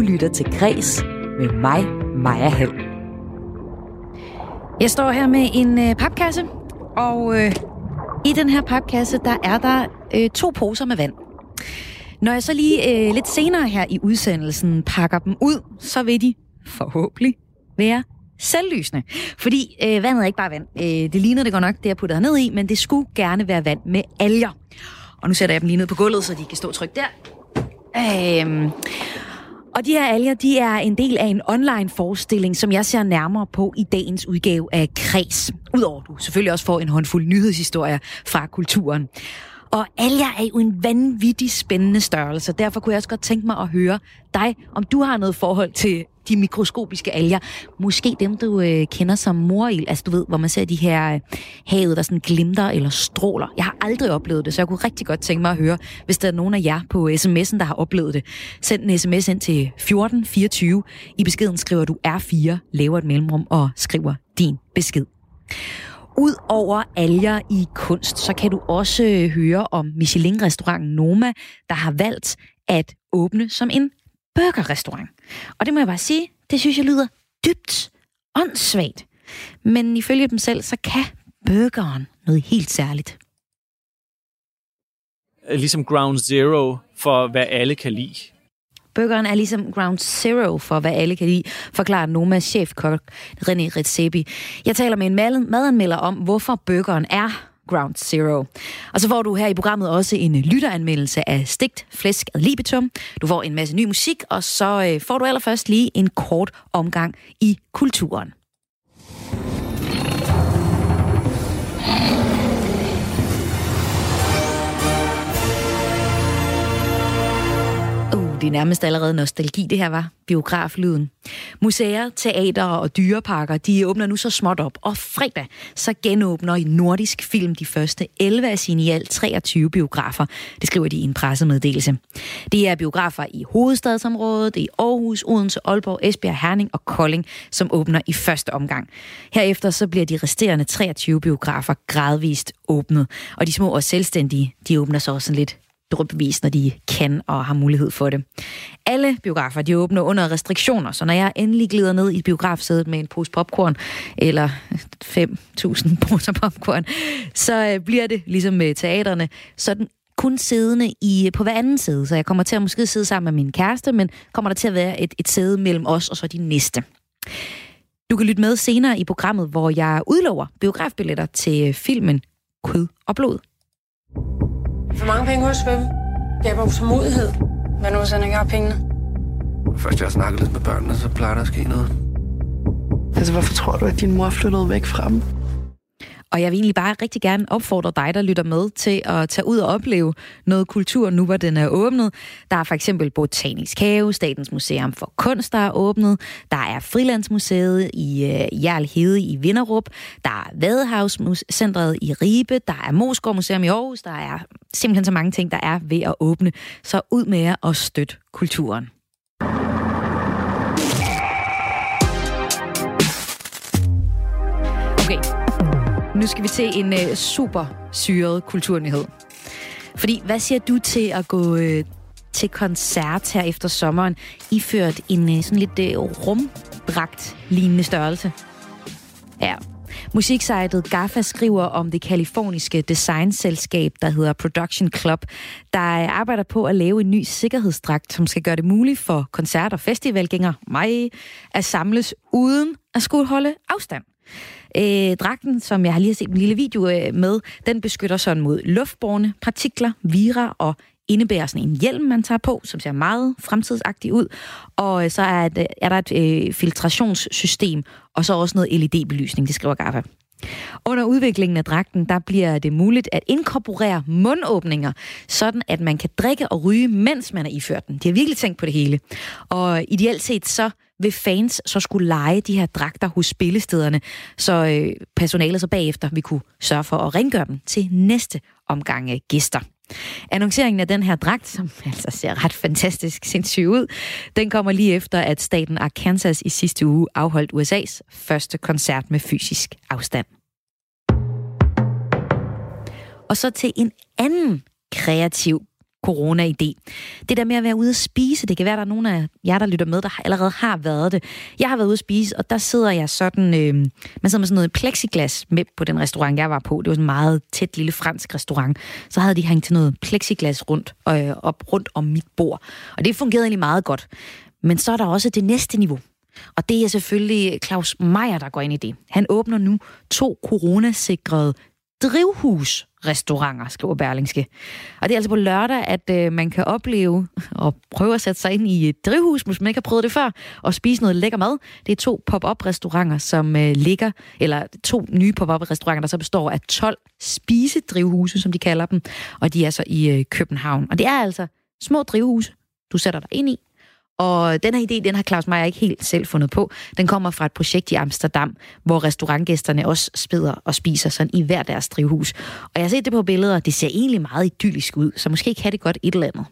Du lytter til Græs med mig, Maja Hall. Jeg står her med en øh, papkasse, og øh, i den her papkasse, der er der øh, to poser med vand. Når jeg så lige øh, lidt senere her i udsendelsen pakker dem ud, så vil de forhåbentlig være selvlysende. Fordi øh, vandet er ikke bare vand. Øh, det ligner det godt nok, det jeg putter ned i, men det skulle gerne være vand med alger. Og nu sætter jeg dem lige ned på gulvet, så de kan stå trygt der. Øh, og de her alger, de er en del af en online forestilling, som jeg ser nærmere på i dagens udgave af Kreds. Udover du selvfølgelig også får en håndfuld nyhedshistorier fra kulturen. Og alger er jo en vanvittig spændende størrelse. Derfor kunne jeg også godt tænke mig at høre dig, om du har noget forhold til de mikroskopiske alger. Måske dem, du øh, kender som moril. Altså du ved, hvor man ser de her øh, havet, der sådan glimter eller stråler. Jeg har aldrig oplevet det, så jeg kunne rigtig godt tænke mig at høre, hvis der er nogen af jer på sms'en, der har oplevet det. Send en sms ind til 1424. I beskeden skriver du R4, laver et mellemrum og skriver din besked. Ud over alger i kunst, så kan du også øh, høre om Michelin-restauranten Noma, der har valgt at åbne som en burgerrestaurant. Og det må jeg bare sige, det synes jeg lyder dybt åndssvagt. Men ifølge dem selv, så kan burgeren noget helt særligt. Ligesom ground zero for, hvad alle kan lide. Burgeren er ligesom ground zero for, hvad alle kan lide, forklarer Nomas chefkok René Redzepi. Jeg taler med en madanmelder om, hvorfor burgeren er Ground Zero. Og så får du her i programmet også en lytteranmeldelse af Stigt Flæsk ad libitum. Du får en masse ny musik, og så øh, får du allerførst lige en kort omgang i kulturen. Det er nærmest allerede nostalgi, det her var biograflyden. Museer, teater og dyreparker, de åbner nu så småt op, og fredag så genåbner i Nordisk Film de første 11 af sine i alt 23 biografer. Det skriver de i en pressemeddelelse. Det er biografer i hovedstadsområdet, i Aarhus, Odense, Aalborg, Esbjerg, Herning og Kolding, som åbner i første omgang. Herefter så bliver de resterende 23 biografer gradvist åbnet, og de små og selvstændige, de åbner så også sådan lidt drøbvis, når de kan og har mulighed for det. Alle biografer, de åbner under restriktioner, så når jeg endelig glider ned i biografsædet med en pose popcorn, eller 5.000 poser popcorn, så øh, bliver det ligesom øh, med teaterne, sådan kun siddende i, øh, på hver anden side. Så jeg kommer til at måske sidde sammen med min kæreste, men kommer der til at være et, et sæde mellem os og så de næste. Du kan lytte med senere i programmet, hvor jeg udlover biografbilletter til filmen Kød og Blod. For mange penge hos svømme skaber utålmodighed. Hvad nu, hvis han ikke har pengene? Først jeg har snakket lidt med børnene, så plejer der at ske noget. Altså, hvorfor tror du, at din mor flyttede væk fra dem? Og jeg vil egentlig bare rigtig gerne opfordre dig, der lytter med, til at tage ud og opleve noget kultur, nu hvor den er åbnet. Der er for eksempel Botanisk Have, Statens Museum for Kunst, der er åbnet. Der er Frilandsmuseet i øh, uh, Jarl Hede i Vinderup. Der er Vadehavscentret i Ribe. Der er Moskov Museum i Aarhus. Der er simpelthen så mange ting, der er ved at åbne. Så ud med jer og støt kulturen. Nu skal vi til en øh, super syret kulturnyhed. Fordi, hvad siger du til at gå øh, til koncert her efter sommeren, iført en øh, sådan lidt øh, rumdragt lignende størrelse? Ja, Musiksejtet GAFA skriver om det kaliforniske designselskab, der hedder Production Club, der arbejder på at lave en ny sikkerhedsdragt, som skal gøre det muligt for koncert- og festivalgængere, mig, at samles uden at skulle holde afstand. Øh, dragten, som jeg har lige set en lille video øh, med, den beskytter sådan mod luftborne partikler, vira og indebærer sådan en hjelm, man tager på, som ser meget fremtidsagtig ud. Og øh, så er, det, er der et øh, filtrationssystem, og så også noget LED-belysning, det skriver GAFA. Under udviklingen af dragten, der bliver det muligt at inkorporere mundåbninger, sådan at man kan drikke og ryge, mens man er iført den. De har virkelig tænkt på det hele. Og ideelt set så vil fans så skulle lege de her dragter hos spillestederne, så øh, personalet så bagefter vil kunne sørge for at rengøre dem til næste omgang øh, gæster. Annonceringen af den her dragt, som altså ser ret fantastisk sindssyg ud, den kommer lige efter, at staten Arkansas i sidste uge afholdt USA's første koncert med fysisk afstand. Og så til en anden kreativ corona-idé. Det der med at være ude at spise, det kan være, at der er nogle af jer, der lytter med, der allerede har været det. Jeg har været ude at spise, og der sidder jeg sådan, øh, man sidder med sådan noget plexiglas med på den restaurant, jeg var på. Det var sådan en meget tæt lille fransk restaurant. Så havde de hængt til noget plexiglas rundt, øh, op rundt om mit bord. Og det fungerede egentlig meget godt. Men så er der også det næste niveau. Og det er selvfølgelig Claus Meier, der går ind i det. Han åbner nu to coronasikrede drivhusrestauranter, skriver Berlingske. Og det er altså på lørdag, at øh, man kan opleve og prøve at sætte sig ind i et drivhus, hvis man ikke har prøvet det før, og spise noget lækker mad. Det er to pop-up restauranter, som øh, ligger, eller to nye pop-up restauranter, der så består af 12 spisedrivhuse, som de kalder dem, og de er så i øh, København. Og det er altså små drivhuse, du sætter dig ind i, og den her idé, den har Claus Meier ikke helt selv fundet på. Den kommer fra et projekt i Amsterdam, hvor restaurantgæsterne også spider og spiser sådan i hver deres drivhus. Og jeg har set det på billeder, det ser egentlig meget idyllisk ud, så måske kan det godt et eller andet.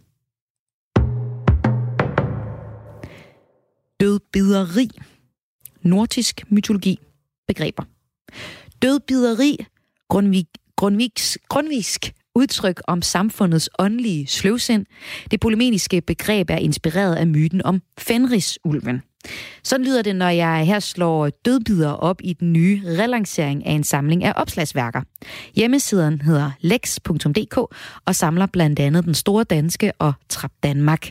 Dødbideri. Nordisk mytologi. Begreber. Dødbideri. Grundvig, grundvigs, grundvisk udtryk om samfundets åndelige sløvsind. Det polemiske begreb er inspireret af myten om Fenrisulven. Sådan lyder det, når jeg her slår dødbider op i den nye relancering af en samling af opslagsværker. Hjemmesiden hedder lex.dk og samler blandt andet den store danske og Trap Danmark.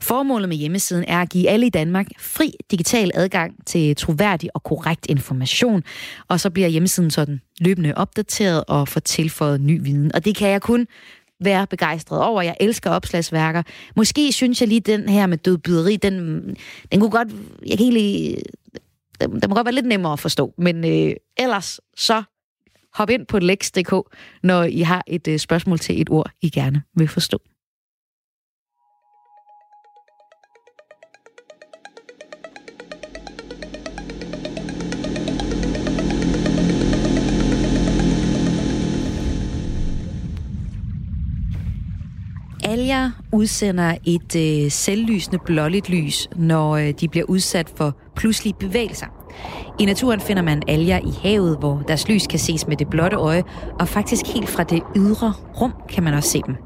Formålet med hjemmesiden er at give alle i Danmark fri digital adgang til troværdig og korrekt information, og så bliver hjemmesiden sådan løbende opdateret og får tilføjet ny viden. Og det kan jeg kun være begejstret over. Jeg elsker opslagsværker. Måske synes jeg lige, den her med dødbyderi, den, den kunne godt... Jeg kan egentlig... Den, den må godt være lidt nemmere at forstå. Men øh, ellers så hop ind på lex.dk, når I har et øh, spørgsmål til et ord, I gerne vil forstå. Alger udsender et øh, selvlysende blåligt lys, når øh, de bliver udsat for pludselige bevægelser. I naturen finder man alger i havet, hvor deres lys kan ses med det blotte øje, og faktisk helt fra det ydre rum kan man også se dem.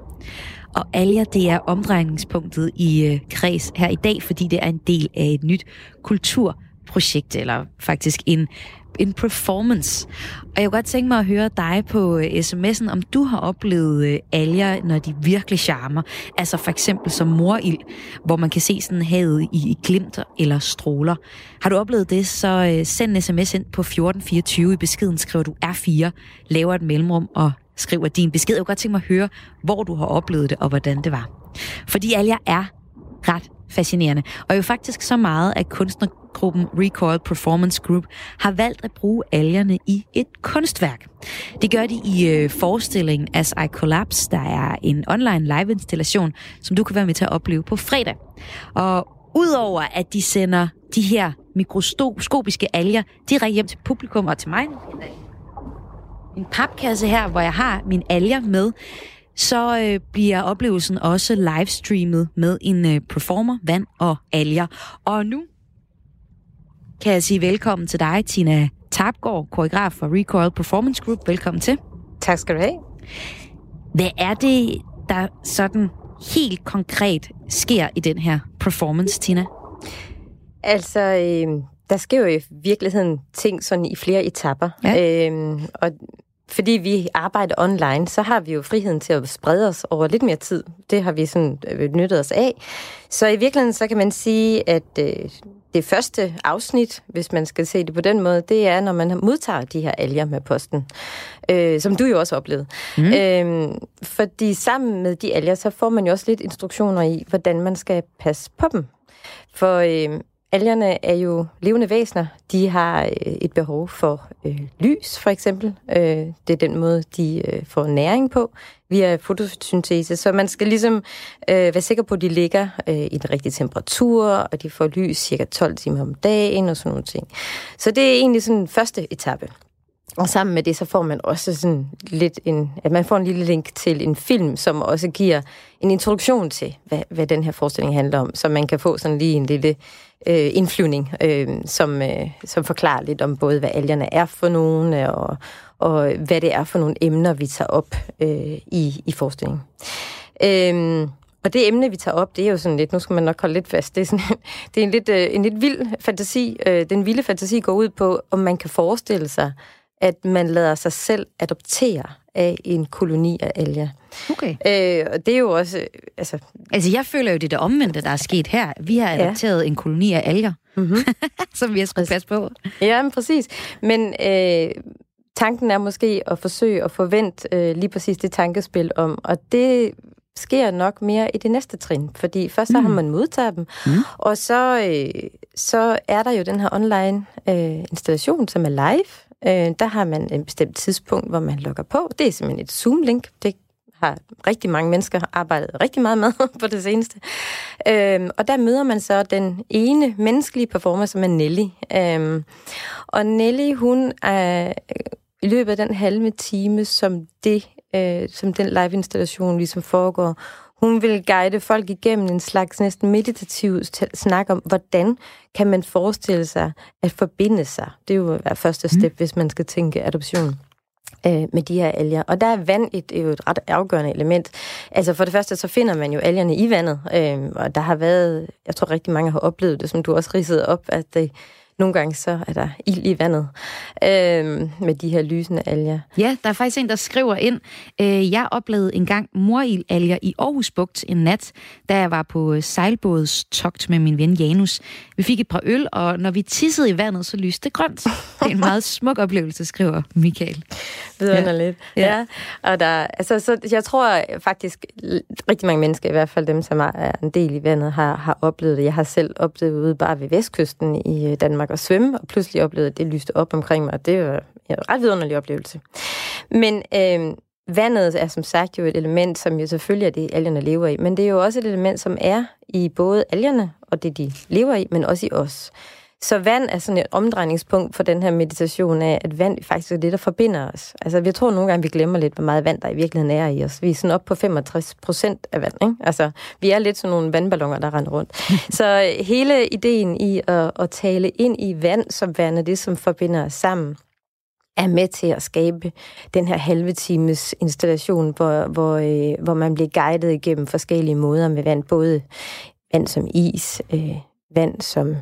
Og alger, det er omdrejningspunktet i øh, kreds her i dag, fordi det er en del af et nyt kulturprojekt, eller faktisk en en performance. Og jeg kunne godt tænke mig at høre dig på øh, sms'en, om du har oplevet øh, alger, når de virkelig charmer. Altså for eksempel som morild, hvor man kan se sådan havet i, i glimter eller stråler. Har du oplevet det, så øh, send en sms ind på 1424. I beskeden skriver du R4, laver et mellemrum og skriver din besked. Jeg kunne godt tænke mig at høre, hvor du har oplevet det og hvordan det var. Fordi alger er ret fascinerende. Og jo faktisk så meget, at kunstnergruppen Recoil Performance Group har valgt at bruge algerne i et kunstværk. Det gør de i øh, forestillingen As I Collapse, der er en online live-installation, som du kan være med til at opleve på fredag. Og udover at de sender de her mikroskopiske alger direkte hjem til publikum og til mig, en papkasse her, hvor jeg har mine alger med, så øh, bliver oplevelsen også livestreamet med en øh, performer, vand og alger. Og nu kan jeg sige velkommen til dig, Tina Tapgaard, koreograf for Recoil Performance Group. Velkommen til. Tak skal du have. Hvad er det, der sådan helt konkret sker i den her performance, Tina? Altså, øh, der sker jo i virkeligheden ting sådan i flere etapper. Ja. Øh, og fordi vi arbejder online, så har vi jo friheden til at sprede os over lidt mere tid. Det har vi sådan øh, nyttet os af. Så i virkeligheden, så kan man sige, at øh, det første afsnit, hvis man skal se det på den måde, det er, når man modtager de her alger med posten, øh, som du jo også oplevede. Mm. Øh, fordi sammen med de alger, så får man jo også lidt instruktioner i, hvordan man skal passe på dem. For øh, Algerne er jo levende væsener. De har øh, et behov for øh, lys, for eksempel. Øh, det er den måde, de øh, får næring på via fotosyntese. Så man skal ligesom øh, være sikker på, at de ligger øh, i den rigtige temperatur, og de får lys cirka 12 timer om dagen og sådan nogle ting. Så det er egentlig sådan første etape. Og sammen med det, så får man også sådan lidt en, at man får en lille link til en film, som også giver en introduktion til, hvad, hvad den her forestilling handler om, så man kan få sådan lige en lille øh, indflyvning, øh, som, øh, som forklarer lidt om både, hvad algerne er for nogen, øh, og, og hvad det er for nogle emner, vi tager op øh, i, i forestillingen. Øh, Og det emne, vi tager op, det er jo sådan lidt, nu skal man nok holde lidt fast, det er, sådan, det er en, lidt, øh, en lidt vild fantasi. Øh, den vilde fantasi går ud på, om man kan forestille sig, at man lader sig selv adoptere af en koloni af alger. Okay. Øh, og det er jo også... Altså, altså, jeg føler jo, det er det omvendte, der er sket her. Vi har adopteret ja. en koloni af alger, mm-hmm. som vi har skulle passe på. Ja, men præcis. Men øh, tanken er måske at forsøge at forvente øh, lige præcis det tankespil om, og det sker nok mere i det næste trin, fordi først så mm. har man modtaget dem, mm. og så, øh, så er der jo den her online øh, installation, som er live. Øh, der har man en bestemt tidspunkt, hvor man logger på. Det er simpelthen et Zoom-link. Det har rigtig mange mennesker arbejdet rigtig meget med på det seneste. Øhm, og der møder man så den ene menneskelige performer, som er Nelly. Øhm, og Nelly, hun er øh, i løbet af den halve time, som det, øh, som den live-installation ligesom foregår, hun vil guide folk igennem en slags næsten meditativ snak om, hvordan kan man forestille sig at forbinde sig. Det er jo første step, mm. hvis man skal tænke adoption øh, med de her alger. Og der er vand et, jo et ret afgørende element. Altså for det første, så finder man jo algerne i vandet, øh, og der har været, jeg tror rigtig mange har oplevet det, som du også ridsede op, at det, nogle gange så er der ild i vandet øh, med de her lysende alger. Ja, der er faktisk en, der skriver ind. Øh, jeg oplevede engang morilalger i Aarhus Bugt en nat, da jeg var på sejlbådstogt med min ven Janus. Vi fik et par øl, og når vi tissede i vandet, så lyste det grønt. Det er en meget smuk oplevelse, skriver Michael. Vidunderligt. Ja. ja. Og der, altså, så jeg tror faktisk, rigtig mange mennesker, i hvert fald dem, som er en del i vandet, har, har oplevet det. Jeg har selv oplevet ude bare ved vestkysten i øh, Danmark at svømme, og pludselig oplevede, at det lyste op omkring mig, og det var en ret vidunderlig oplevelse. Men øh, vandet er som sagt jo et element, som jo selvfølgelig er det, algerne lever i, men det er jo også et element, som er i både algerne og det, de lever i, men også i os. Så vand er sådan et omdrejningspunkt for den her meditation af, at vand faktisk er det, der forbinder os. Altså, jeg tror nogle gange, vi glemmer lidt, hvor meget vand der i virkeligheden er i os. Vi er sådan op på 65 procent af vand, ikke? Altså, vi er lidt sådan nogle vandballoner, der render rundt. Så hele ideen i at, at tale ind i vand som værende det, som forbinder os sammen, er med til at skabe den her halve times installation, hvor, hvor, øh, hvor man bliver guidet igennem forskellige måder med vand, både vand som is, øh, vand som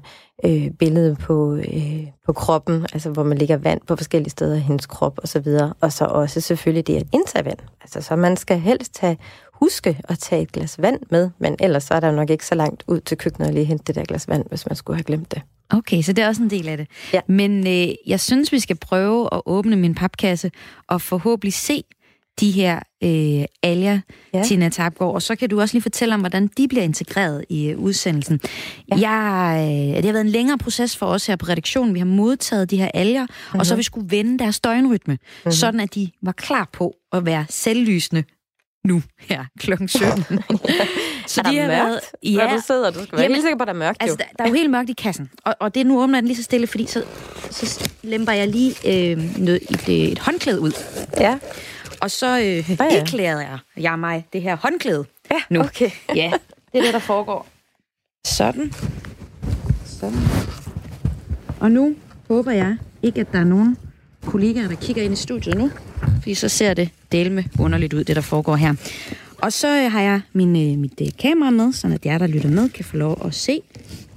øh, billede på, øh, på kroppen, altså hvor man ligger vand på forskellige steder i hendes krop og så videre. Og så også selvfølgelig det at indtage vand. Altså så man skal helst tage, huske at tage et glas vand med, men ellers så er der nok ikke så langt ud til køkkenet at lige hente det der glas vand, hvis man skulle have glemt det. Okay, så det er også en del af det. Ja. Men øh, jeg synes, vi skal prøve at åbne min papkasse og forhåbentlig se, de her øh, alger, ja. Tina Tabgaard, og så kan du også lige fortælle om, hvordan de bliver integreret i øh, udsendelsen. Ja. Jeg, øh, det har været en længere proces for os her på redaktionen. Vi har modtaget de her alger, mm-hmm. og så har vi skulle vende deres døgnrytme, mm-hmm. sådan at de var klar på at være selvlysende nu her klokken 17. så er der de har mørkt, været, ja, når du sidder? Du skal være helt sikker på, at der er mørkt. Altså, der, der er jo helt mørkt i kassen. Og, og det nu åbner den lige så stille, fordi så, så lemper jeg lige øh, noget, et, et håndklæde ud. Ja. Og så øh, ja, ja. iklæder jeg, mig det her håndklæde ja, nu. Okay. ja, det er det, der foregår. Sådan. Sådan. Og nu håber jeg ikke, at der er nogen kollegaer, der kigger ind i studiet nu. Fordi så ser det delme underligt ud, det der foregår her. Og så øh, har jeg min, øh, mit øh, kamera med, så at jer, der lytter med, kan få lov at se,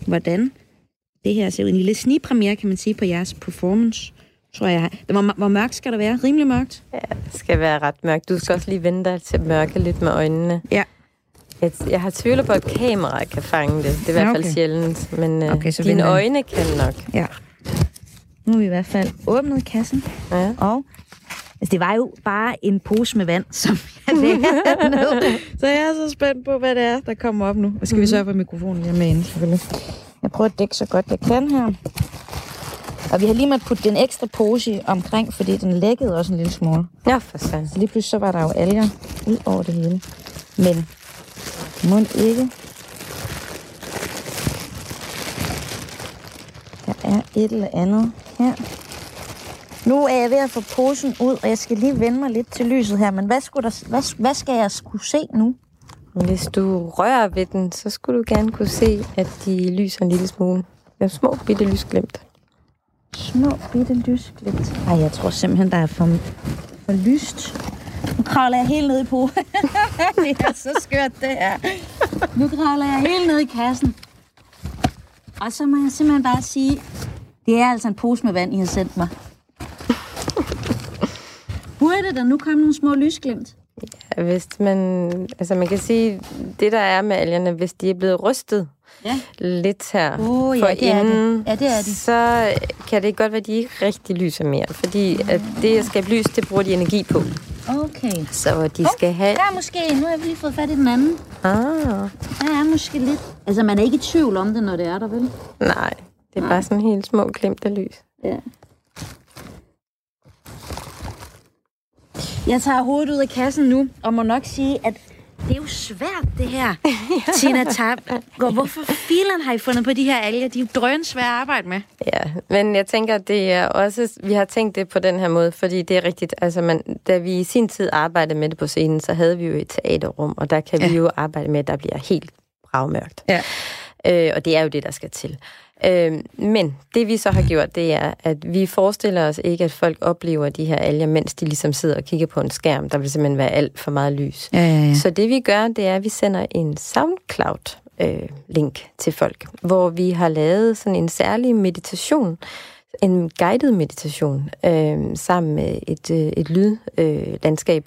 hvordan det her ser ud. En lille snigpremiere, kan man sige, på jeres performance tror jeg. Hvor, hvor mørkt skal det være? Rimelig mørkt? Ja, det skal være ret mørkt. Du skal også lige vente dig til at mørke lidt med øjnene. Ja. Jeg, jeg har tvivlet på, at kamera kan fange det. Det er i hvert fald okay. sjældent. Men uh, okay, dine øjne kan nok. Ja. Nu har vi i hvert fald åbnet kassen. Ja. Og altså, det var jo bare en pose med vand, som jeg lægger ned. Så jeg er så spændt på, hvad det er, der kommer op nu. Og skal mm. vi mhm. sørge for, at mikrofonen er med inde, selvfølgelig. Jeg prøver at dække så godt jeg kan her. Og vi har lige måtte putte den ekstra pose omkring, fordi den lækkede også en lille smule. Ja, for sandt. Så lige pludselig så var der jo alger ud over det hele. Men må ikke. Der er et eller andet her. Nu er jeg ved at få posen ud, og jeg skal lige vende mig lidt til lyset her. Men hvad, skulle der, hvad, hvad skal jeg skulle se nu? Hvis du rører ved den, så skulle du gerne kunne se, at de lyser en lille smule. Det er små bitte lysglimt små bitte lysglimt. Ej, jeg tror simpelthen, der er for, for lyst. Nu kravler jeg helt ned i på. det er så skørt, det er. Nu kravler jeg helt ned i kassen. Og så må jeg simpelthen bare sige, det er altså en pose med vand, I har sendt mig. Burde der nu komme nogle små lysglimt? Ja, hvis man, altså man kan sige, det der er med algerne, hvis de er blevet rystet Ja. lidt her Åh, ja, for det er det. inden, Ja, det er de. så kan det godt være, at de ikke rigtig lyser mere. Fordi at det at skabe lys, det bruger de energi på. Okay. Så de skal have... Der er måske, nu har vi lige fået fat i den anden. Ah, Der er måske lidt. Altså, man er ikke i tvivl om det, når det er der, vel? nej, det er bare sådan helt små glimt af lys. Ja. Jeg tager hovedet ud af kassen nu, og må nok sige, at det er jo svært, det her. Tina Tab. Hvorfor filen har I fundet på de her alger? De er jo drønsvære at arbejde med. Ja, men jeg tænker, det er også, vi har tænkt det på den her måde, fordi det er rigtigt, altså man, da vi i sin tid arbejdede med det på scenen, så havde vi jo et teaterrum, og der kan ja. vi jo arbejde med, at der bliver helt bragmørkt. Ja. Øh, og det er jo det, der skal til. Øh, men det vi så har gjort, det er, at vi forestiller os ikke, at folk oplever de her alger, mens de ligesom sidder og kigger på en skærm. Der vil simpelthen være alt for meget lys. Ja, ja, ja. Så det vi gør, det er, at vi sender en SoundCloud-link til folk, hvor vi har lavet sådan en særlig meditation, en guided meditation, øh, sammen med et, øh, et lydlandskab. Øh, landskab.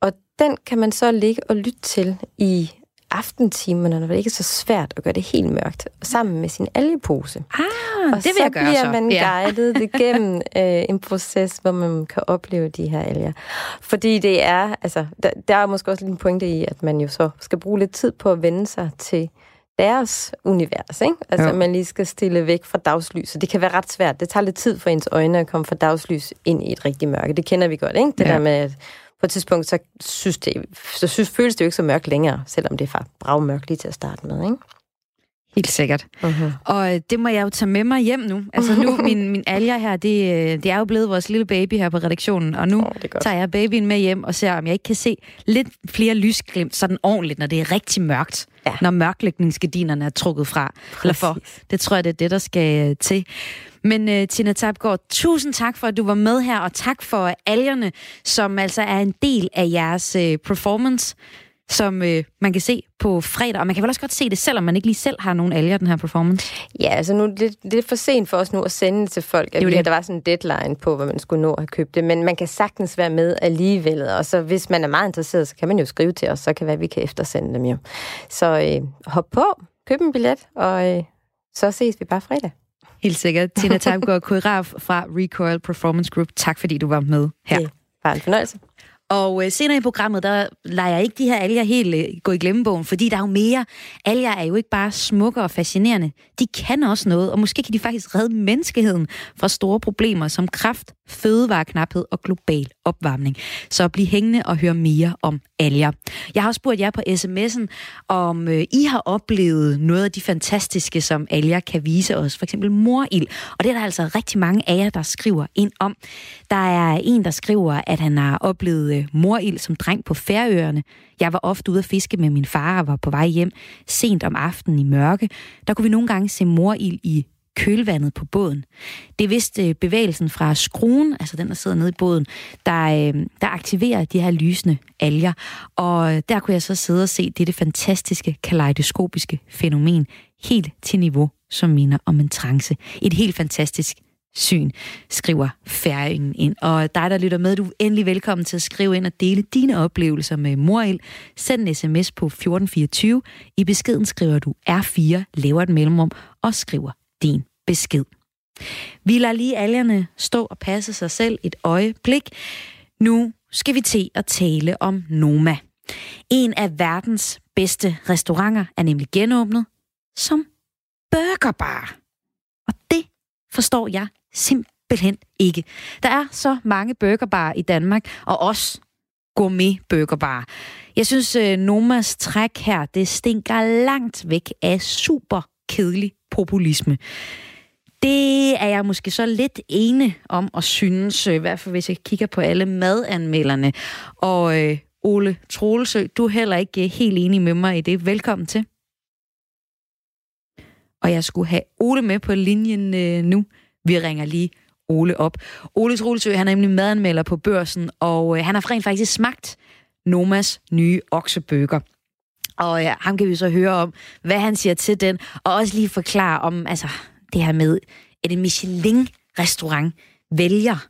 og den kan man så ligge og lytte til i aftentimerne, når det ikke er så svært at gøre det helt mørkt, sammen med sin algepose. Ah, Og det vil så jeg gøre bliver så. man ja. guidet igennem øh, en proces, hvor man kan opleve de her alger. Fordi det er, altså, der, der er måske også lidt en pointe i, at man jo så skal bruge lidt tid på at vende sig til deres univers, ikke? Altså, Jo. man lige skal stille væk fra dagslys, det kan være ret svært. Det tager lidt tid for ens øjne at komme fra dagslys ind i et rigtigt mørke. Det kender vi godt, ikke? Det ja. der med, at på et tidspunkt, så, synes det, så synes, føles det jo ikke så mørkt længere, selvom det er faktisk bragmørkt lige til at starte med, ikke? Helt sikkert. Uh-huh. Og øh, det må jeg jo tage med mig hjem nu. Altså nu, min, min alger her, det, øh, det er jo blevet vores lille baby her på redaktionen, og nu godt. tager jeg babyen med hjem og ser, om jeg ikke kan se lidt flere lysglimt sådan ordentligt, når det er rigtig mørkt. Ja. Når mørklægningsgardinerne er trukket fra. Eller for. Præcis. Det tror jeg, det er det, der skal øh, til. Men uh, Tina Tapgaard, tusind tak for, at du var med her, og tak for algerne, som altså er en del af jeres uh, performance, som uh, man kan se på fredag. Og man kan vel også godt se det, selvom man ikke lige selv har nogen alger, den her performance. Ja, altså nu det, det er for sent for os nu at sende det til folk. At vi, det. der var sådan en deadline på, hvad man skulle nå at have købt det. Men man kan sagtens være med alligevel. Og så hvis man er meget interesseret, så kan man jo skrive til os. Så kan være, vi kan eftersende dem jo. Så øh, hop på, køb en billet, og øh, så ses vi bare fredag. Helt sikkert. Tina Tapgaard, koreograf fra Recoil Performance Group. Tak fordi du var med her. Det var en fornøjelse. Og øh, senere i programmet, der lader jeg ikke de her alger helt øh, gå i glemmebogen, fordi der er jo mere. Alger er jo ikke bare smukke og fascinerende. De kan også noget, og måske kan de faktisk redde menneskeheden fra store problemer som kraft, fødevareknaphed og global opvarmning. Så bliv hængende og hør mere om alger. Jeg har også spurgt jer på sms'en, om øh, I har oplevet noget af de fantastiske, som alger kan vise os. For eksempel morild. Og det er der altså rigtig mange af jer, der skriver ind om. Der er en, der skriver, at han har oplevet øh, morild som dreng på Færøerne. Jeg var ofte ude at fiske med min far og var på vej hjem sent om aftenen i mørke. Der kunne vi nogle gange se morild i kølvandet på båden. Det er vist øh, bevægelsen fra skruen, altså den, der sidder nede i båden, der, øh, der aktiverer de her lysende alger. Og øh, der kunne jeg så sidde og se dette fantastiske kaleidoskopiske fænomen helt til niveau, som minder om en trance. Et helt fantastisk syn, skriver færingen ind. Og dig, der lytter med, du er endelig velkommen til at skrive ind og dele dine oplevelser med Moril. Send en sms på 1424. I beskeden skriver du R4, laver et mellemrum og skriver din besked. Vi lader lige algerne stå og passe sig selv et øjeblik. Nu skal vi til at tale om Noma. En af verdens bedste restauranter er nemlig genåbnet som burgerbar. Og det forstår jeg simpelthen ikke. Der er så mange burgerbarer i Danmark, og også gourmet burgerbar. Jeg synes, øh, Nomas træk her, det stinker langt væk af super kedelig populisme. Det er jeg måske så lidt ene om at synes, øh, i hvert fald hvis jeg kigger på alle madanmelderne. Og øh, Ole Troelsø, du er heller ikke øh, helt enig med mig i det. Velkommen til. Og jeg skulle have Ole med på linjen øh, nu. Vi ringer lige Ole op. Ole Troelsø, han er nemlig madanmelder på børsen, og øh, han har rent faktisk smagt Nomas nye oksebøger. Og ja, ham kan vi så høre om, hvad han siger til den, og også lige forklare om altså, det her med, at en Michelin-restaurant vælger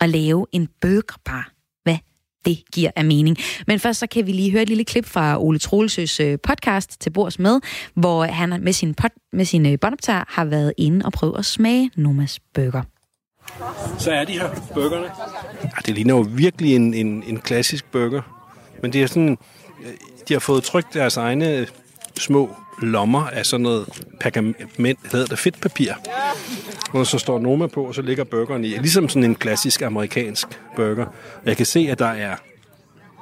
at lave en burgerbar. Hvad det giver af mening. Men først så kan vi lige høre et lille klip fra Ole Troelsøs øh, podcast til Bords med, hvor han med sin, pod, med sin øh, båndoptager har været inde og prøvet at smage Nomas burger. Så er de her burgerne. Ja, det ligner jo virkelig en, en, en klassisk burger. Men det er sådan, øh, de har fået trykt deres egne små lommer af sådan noget pergament, hedder det fedtpapir, hvor så står Noma på, og så ligger burgeren i. Ligesom sådan en klassisk amerikansk burger. Og jeg kan se, at der er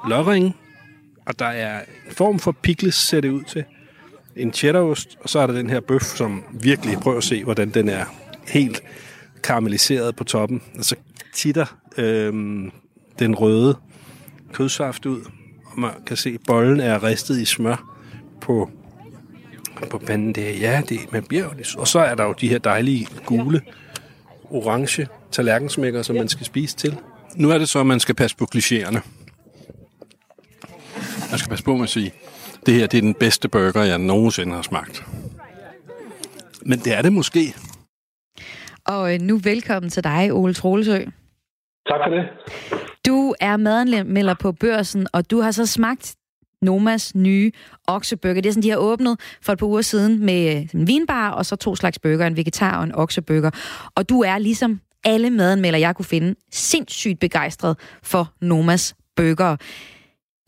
lørring, og der er en form for pickles, ser det ud til. En cheddarost, og så er der den her bøf, som virkelig prøver at se, hvordan den er helt karamelliseret på toppen. Og så titter øhm, den røde kødsaft ud, man kan se, at bollen er ristet i smør på på panden der. Ja, det, man bliver jo. Og så er der jo de her dejlige gule, orange tallerkensmækker, som man skal spise til. Nu er det så, at man skal passe på klichéerne. Man skal passe på med at sige, det her det er den bedste burger, jeg nogensinde har smagt. Men det er det måske. Og øh, nu velkommen til dig, Ole Troelsø. Tak for det. Du er medanmelder på børsen, og du har så smagt Nomas nye okseburger. Det er sådan, de har åbnet for et par uger siden med øh, en vinbar, og så to slags burger, en vegetar og en okseburger. Og du er ligesom alle madanmelder, jeg kunne finde, sindssygt begejstret for Nomas burger.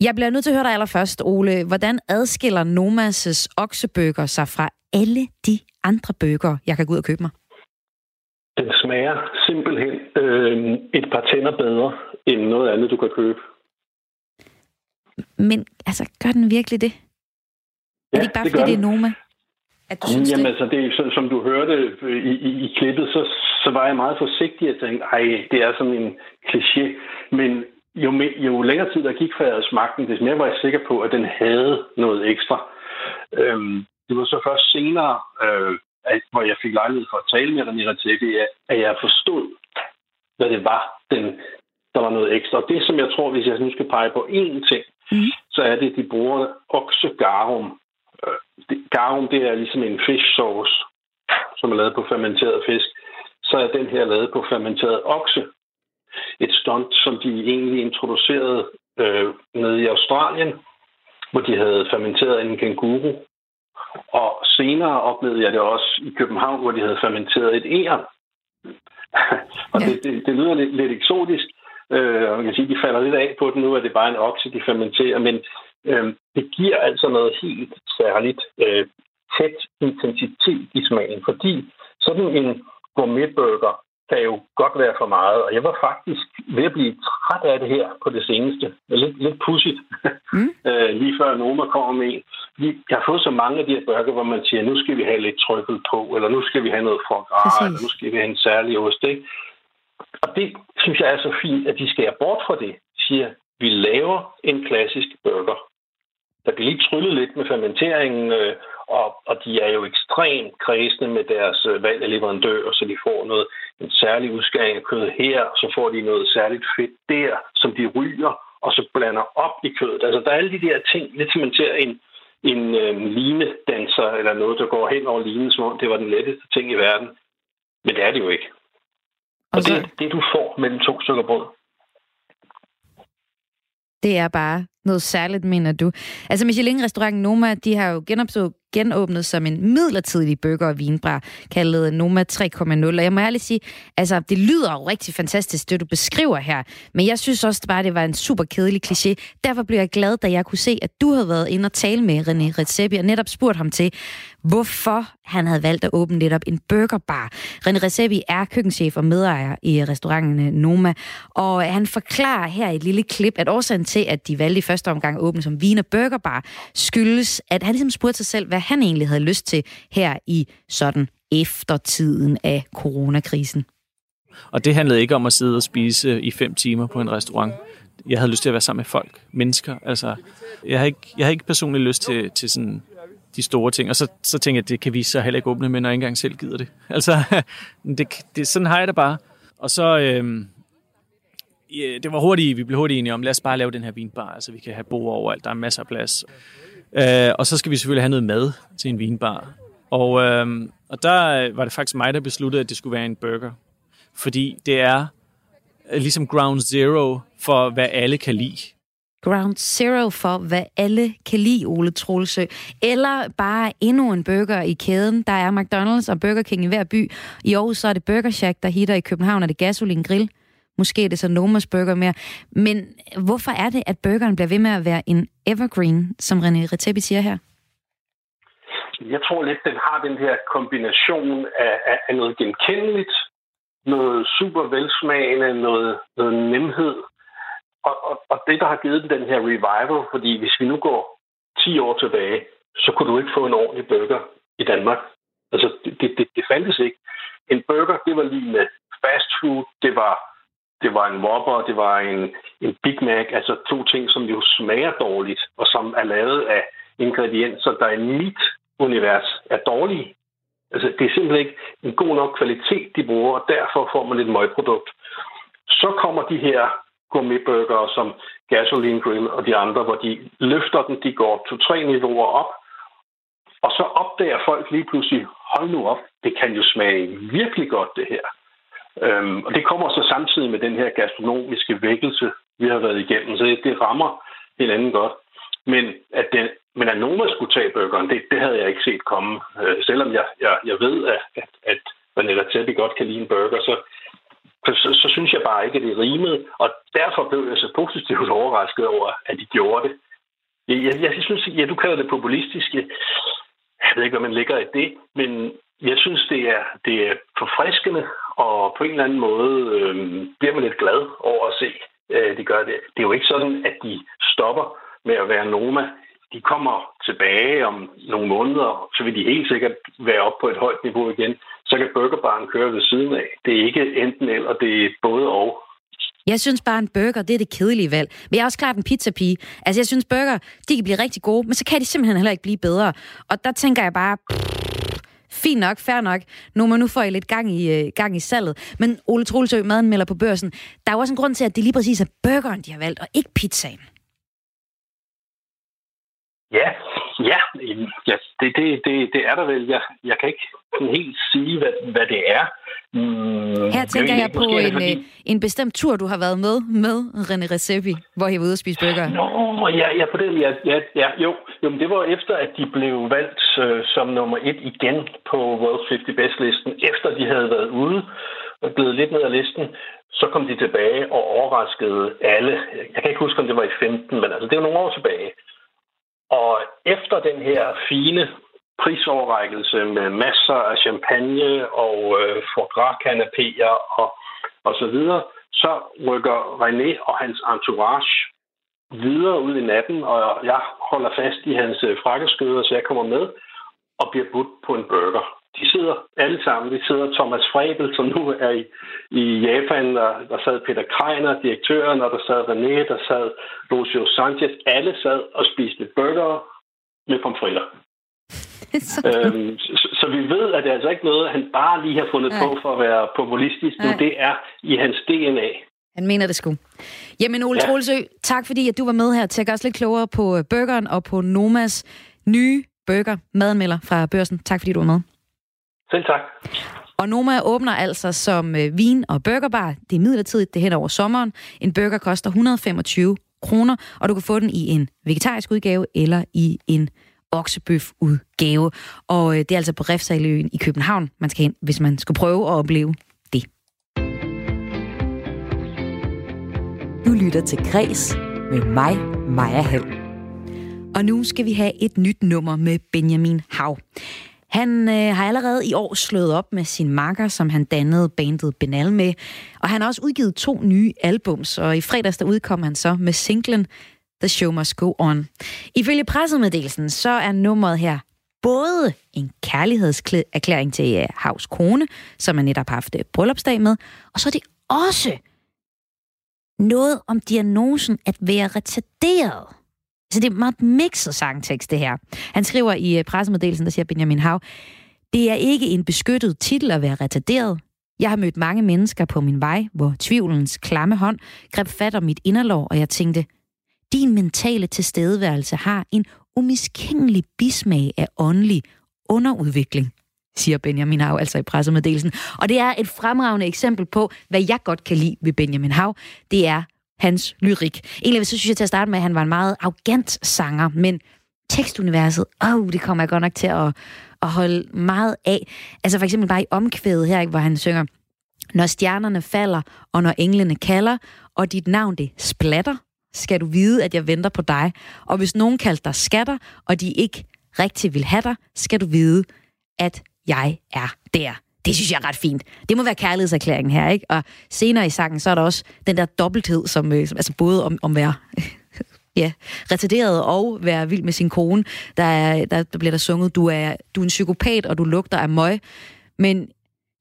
Jeg bliver nødt til at høre dig allerførst, Ole. Hvordan adskiller Nomas' oksebøger sig fra alle de andre bøger, jeg kan gå ud og købe mig? Den smager simpelthen øh, et par tænder bedre end noget andet, du kan købe. Men altså, gør den virkelig det? Ja, er det ikke bare, det fordi det er Noma? At du synes Jamen det? altså, det som, som du hørte i, i, i klippet, så, så var jeg meget forsigtig at tænke, ej, det er sådan en kliché. Men jo, jo længere tid der gik, før jeg havde smagt den, des mere var jeg sikker på, at den havde noget ekstra. Øhm, det var så først senere, øh, at, hvor jeg fik lejlighed for at tale med René Redzepi, at jeg forstod, hvad det var, den, der var noget ekstra. Og det, som jeg tror, hvis jeg nu skal pege på én ting, mm. så er det, at de bruger oksegarum. Øh, garum, det er ligesom en fish sauce, som er lavet på fermenteret fisk. Så er den her lavet på fermenteret okse. Et stunt, som de egentlig introducerede øh, nede i Australien, hvor de havde fermenteret en kenguru. Og senere oplevede jeg det også i København, hvor de havde fermenteret et æren. og ja. det, det, det lyder lidt, lidt eksotisk, Øh, man kan sige, de falder lidt af på den nu, at det er bare en okse, de fermenterer, men øh, det giver altså noget helt særligt øh, tæt intensitet i smagen, fordi sådan en gourmetburger kan jo godt være for meget, og jeg var faktisk ved at blive træt af det her på det seneste. Lidt, lidt pudsigt, mm. øh, lige før Noma kommer med en. Jeg har fået så mange af de her burger, hvor man siger, nu skal vi have lidt trykket på, eller nu skal vi have noget for eller nu skal vi have en særlig ost. Ikke? Og det synes jeg er så fint, at de skærer bort fra det. Siger, vi laver en klassisk burger. Der bliver lige tryllet lidt med fermenteringen, øh, og, og de er jo ekstremt kredsende med deres øh, valg af leverandør, så de får noget, en særlig udskæring af kød her, og så får de noget særligt fedt der, som de ryger, og så blander op i kødet. Altså, der er alle de der ting, lidt som man ser en, en øh, linedanser, eller noget, der går hen over linen, som om det var den letteste ting i verden. Men det er det jo ikke. Og, det er det, du får mellem to stykker brød. Det er bare noget særligt, mener du. Altså Michelin-restauranten Noma, de har jo genopstået genåbnet som en midlertidig burger- og vinbar, kaldet Noma 3.0. Og jeg må ærligt sige, altså det lyder jo rigtig fantastisk, det du beskriver her, men jeg synes også bare, det var en super kedelig kliché. Derfor blev jeg glad, da jeg kunne se, at du havde været inde og tale med René Redzepi, og netop spurgt ham til, hvorfor han havde valgt at åbne netop en burgerbar. René Redzepi er køkkenchef og medejer i restauranten Noma, og han forklarer her i et lille klip, at årsagen til, at de valgte i første omgang at åbne som vin- og burgerbar, skyldes, at han ligesom spurgte sig selv, hvad han egentlig havde lyst til her i sådan eftertiden af coronakrisen. Og det handlede ikke om at sidde og spise i fem timer på en restaurant. Jeg havde lyst til at være sammen med folk, mennesker. Altså, jeg har ikke, jeg har ikke personligt lyst til, til sådan de store ting. Og så, så tænker jeg, at det kan vi så heller ikke åbne med, når jeg ikke engang selv gider det. Altså, det, det, sådan har jeg det bare. Og så, øhm, det var hurtigt, vi blev hurtigt enige om, lad os bare lave den her vinbar, altså vi kan have bord overalt, der er masser af plads. Øh, og så skal vi selvfølgelig have noget mad til en vinbar. Og, øh, og der var det faktisk mig, der besluttede, at det skulle være en burger. Fordi det er øh, ligesom ground zero for, hvad alle kan lide. Ground Zero for, hvad alle kan lide, Ole Troelsø. Eller bare endnu en burger i kæden. Der er McDonald's og Burger King i hver by. I Aarhus så er det Burger Shack, der hitter i København, er det Gasolin Grill. Måske er det så Nomas Burger mere. Men hvorfor er det, at burgeren bliver ved med at være en evergreen, som René Retebi siger her? Jeg tror lidt, den har den her kombination af, af, af noget genkendeligt, noget super velsmagende, noget, noget nemhed, og, og, og det, der har givet den den her revival, fordi hvis vi nu går 10 år tilbage, så kunne du ikke få en ordentlig burger i Danmark. Altså, det, det, det fandtes ikke. En burger, det var lige med fast food, det var, en Whopper, det var en, en Big Mac, altså to ting, som jo smager dårligt, og som er lavet af ingredienser, der i mit univers er dårlige. Altså, det er simpelthen ikke en god nok kvalitet, de bruger, og derfor får man et møgprodukt. Så kommer de her gourmetburgere som Gasoline Grill og de andre, hvor de løfter den, de går to-tre niveauer op, og så opdager folk lige pludselig, hold nu op, det kan jo smage virkelig godt det her. Øhm, og det kommer så samtidig med den her gastronomiske vækkelse, vi har været igennem, så det, det rammer hinanden godt. Men at, det, men at nogen skulle tage burgeren, det, det havde jeg ikke set komme. Øh, selvom jeg, jeg, jeg ved, at, at, at Vanilla Teppi godt kan lide en burger, så så, så synes jeg bare ikke, at det rimede. Og derfor blev jeg så positivt overrasket over, at de gjorde det. Jeg, jeg, jeg synes, ja, du kalder det populistiske. Jeg ved ikke, hvad man lægger i det, men jeg synes, det er, det er forfriskende, og på en eller anden måde øh, bliver man lidt glad over at se, øh, de gør det. Det er jo ikke sådan, at de stopper med at være Noma de kommer tilbage om nogle måneder, så vil de helt sikkert være oppe på et højt niveau igen. Så kan burgerbaren køre ved siden af. Det er ikke enten eller, det er både og. Jeg synes bare, en burger, det er det kedelige valg. Men jeg er også klart en pizzapige. Altså, jeg synes, burger, de kan blive rigtig gode, men så kan de simpelthen heller ikke blive bedre. Og der tænker jeg bare, pff, fint nok, fair nok. Nu må nu får I lidt gang i, øh, gang i salget. Men Ole Troelsø, maden melder på børsen. Der er jo også en grund til, at det lige præcis er burgeren, de har valgt, og ikke pizzaen. Ja, ja, ja det, det, det, det er der vel. Jeg, jeg kan ikke helt sige, hvad, hvad det er. Mm, Her tænker jeg på en, fordi... Øh, en bestemt tur, du har været med med René Recepi, hvor I var ude og spise burger. Nå, ja, ja, på den, ja, ja, ja jo. jo men det var efter, at de blev valgt øh, som nummer et igen på World 50 Best-listen, efter de havde været ude og blevet lidt ned ad listen, så kom de tilbage og overraskede alle. Jeg kan ikke huske, om det var i 15, men altså, det er nogle år tilbage. Og efter den her fine prisoverrækkelse med masser af champagne og øh, foie og, og så videre, så rykker René og hans entourage videre ud i natten, og jeg holder fast i hans øh, frakkeskøder, så jeg kommer med og bliver budt på en burger de sidder alle sammen. Vi sidder Thomas Frebel, som nu er i, i Japan, og der sad Peter Kreiner, direktøren, og der sad René, der sad Lucio Sanchez. Alle sad og spiste burger med pomfritter. øhm, så, så vi ved, at det er altså ikke noget, han bare lige har fundet Nej. på for at være populistisk. Nu, det er i hans DNA. Han mener det sgu. Jamen Ole ja. Troelsø, tak fordi at du var med her til at gøre os lidt klogere på øh, burgeren og på Nomas nye burger, madanmelder fra børsen. Tak fordi du var med. Selv tak. Og Noma åbner altså som øh, vin- og burgerbar. Det er midlertidigt, det hen over sommeren. En burger koster 125 kroner, og du kan få den i en vegetarisk udgave eller i en oksebøf-udgave. Og øh, det er altså på Refsaløen i København, man skal hen, hvis man skal prøve at opleve det. Du lytter til Græs med mig, Maja Hall. Og nu skal vi have et nyt nummer med Benjamin Hav. Han øh, har allerede i år slået op med sin makker, som han dannede bandet Benal med. Og han har også udgivet to nye albums, og i fredags der udkom han så med singlen The Show Must Go On. Ifølge pressemeddelelsen, så er nummeret her både en kærlighedserklæring til øh, Havs kone, som han netop har haft øh, bryllupsdag med, og så er det også noget om diagnosen at være retarderet. Så det er meget mixet sangtekst, det her. Han skriver i øh, pressemeddelelsen, der siger Benjamin Hav, det er ikke en beskyttet titel at være retarderet. Jeg har mødt mange mennesker på min vej, hvor tvivlens klamme hånd greb fat om mit inderlov, og jeg tænkte, din mentale tilstedeværelse har en umiskendelig bismag af åndelig underudvikling siger Benjamin Hav altså i pressemeddelelsen. Og det er et fremragende eksempel på, hvad jeg godt kan lide ved Benjamin Hav. Det er hans lyrik. Egentlig så synes jeg til at starte med, at han var en meget arrogant sanger, men tekstuniverset, åh, oh, det kommer jeg godt nok til at, at holde meget af. Altså for eksempel bare i omkvædet her, hvor han synger, når stjernerne falder, og når englene kalder, og dit navn det splatter, skal du vide, at jeg venter på dig. Og hvis nogen kalder dig skatter, og de ikke rigtig vil have dig, skal du vide, at jeg er der. Det synes jeg er ret fint. Det må være kærlighedserklæringen her, ikke? Og senere i sangen, så er der også den der dobbelthed, som, øh, som altså både om, om være ja, retarderet og være vild med sin kone. Der, er, der, der bliver der sunget, du er, du er en psykopat, og du lugter af møg. Men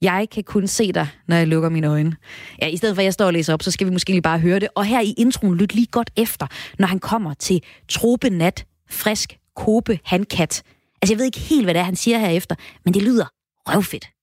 jeg kan kun se dig, når jeg lukker mine øjne. Ja, i stedet for at jeg står og læser op, så skal vi måske lige bare høre det. Og her i introen, lyt lige godt efter, når han kommer til tropenat, frisk, kobe, handkat. Altså, jeg ved ikke helt, hvad det er, han siger herefter, men det lyder røvfedt.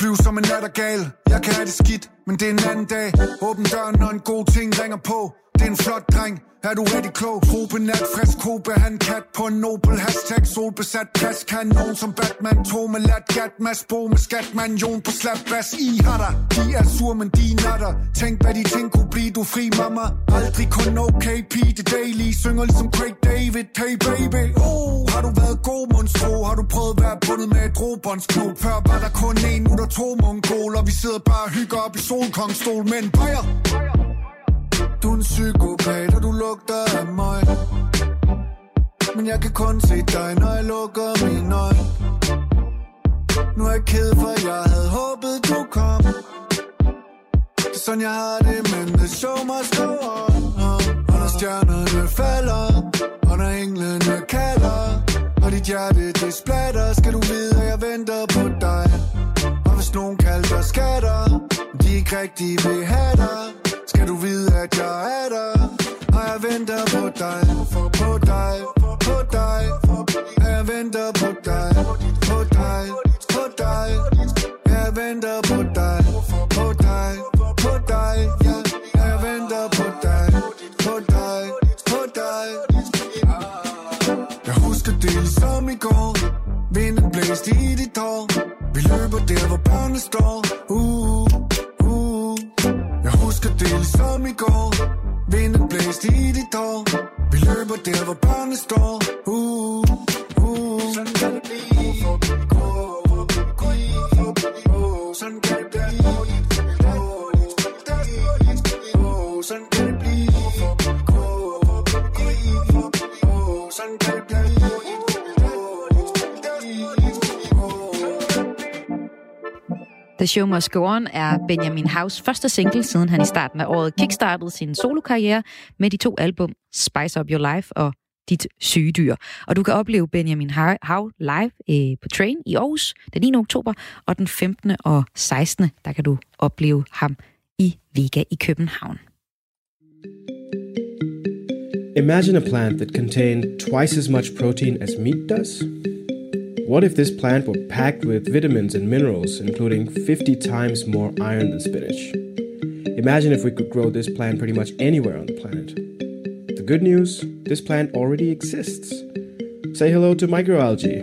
Flyve som en nattergal. Jeg kan have det skidt, men det er en anden dag. Åbn døren, når en god ting ringer på. Det er en flot dreng, er du rigtig klog? Trope nat, frisk kobe, han kat på en nobel Hashtag. Solbesat plads, kanon som Batman Tog med lat, gat, mas, bo med skatman Jon på slap, bas, I har der De er sur, men de natter. Tænk, hvad de ting kunne blive, du fri, mamma. Aldrig kun OKP, det daily Synger ligesom Craig David, hey baby. Oh, Har du været god, monstro? Har du prøvet at være bundet med et robåndsklub? Før var der kun en, nu der to mongol Og vi sidder bare og hygger op i solkongstol Men bajer du er en psykopat, og du lugter af mig. Men jeg kan kun se dig, når jeg lukker mine øjne Nu er jeg ked, for jeg havde håbet, du kom. Det er sådan, jeg har det, men the show must go on Og når stjernerne falder, og når englene kalder Og dit hjerte, det splatter Skal du vide, at jeg venter på dig. Og hvis nogen kalder skatter De ikke rigtig vil have dig skal du vide, at jeg er der? Og jeg venter på dig For på dig, på dig? Og Jeg venter på dig På dig, på dig. Jeg venter på Must Go On er Benjamin House første single, siden han i starten af året kickstartede sin solokarriere med de to album Spice Up Your Life og Dit syge dyr. Og du kan opleve Benjamin Hav live øh, på Train i Aarhus den 9. oktober, og den 15. og 16. der kan du opleve ham i Vega i København. Imagine a plant that contained twice as much protein as meat does. What if this plant were packed with vitamins and minerals, including 50 times more iron than spinach? Imagine if we could grow this plant pretty much anywhere on the planet. The good news this plant already exists. Say hello to microalgae.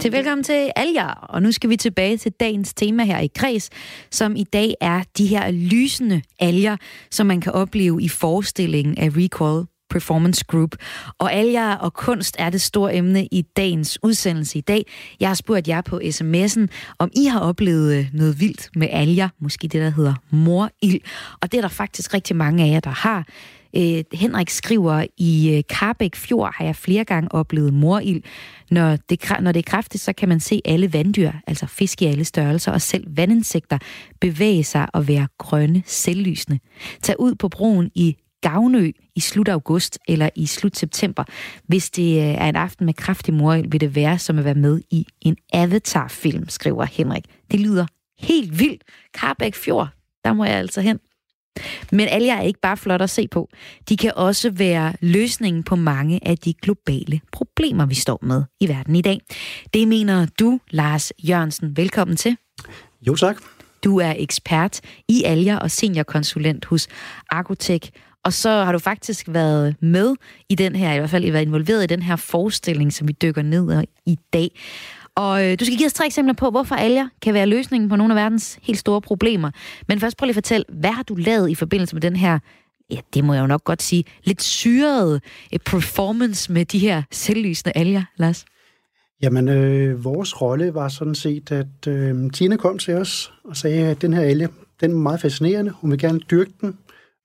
Til velkommen til alger, og nu skal vi tilbage til dagens tema her i Kreds, som i dag er de her lysende alger, som man kan opleve i forestillingen af Recall Performance Group. Og alger og kunst er det store emne i dagens udsendelse i dag. Jeg har spurgt jer på sms'en, om I har oplevet øh, noget vildt med alger, måske det, der hedder morild. Og det er der faktisk rigtig mange af jer, der har. Øh, Henrik skriver, i øh, Karbæk Fjord har jeg flere gange oplevet morild. Når det, når det er kraftigt, så kan man se alle vanddyr, altså fisk i alle størrelser, og selv vandinsekter bevæge sig og være grønne, selvlysende. Tag ud på broen i Gavnø i slut august eller i slut september. Hvis det er en aften med kraftig morild, vil det være som at være med i en Avatar-film, skriver Henrik. Det lyder helt vildt. Karbæk Fjord, der må jeg altså hen. Men alger er ikke bare flot at se på. De kan også være løsningen på mange af de globale problemer, vi står med i verden i dag. Det mener du, Lars Jørgensen. Velkommen til. Jo, tak. Du er ekspert i alger og seniorkonsulent hos Argotech. Og så har du faktisk været med i den her, i hvert fald været involveret i den her forestilling, som vi dykker ned i dag. Og øh, du skal give os tre eksempler på, hvorfor alger kan være løsningen på nogle af verdens helt store problemer. Men først prøv lige at fortælle, hvad har du lavet i forbindelse med den her, ja, det må jeg jo nok godt sige, lidt syrede øh, performance med de her selvlysende alger, Lars? Jamen, øh, vores rolle var sådan set, at øh, Tina kom til os og sagde, at den her alge, den er meget fascinerende. Hun vil gerne dyrke den,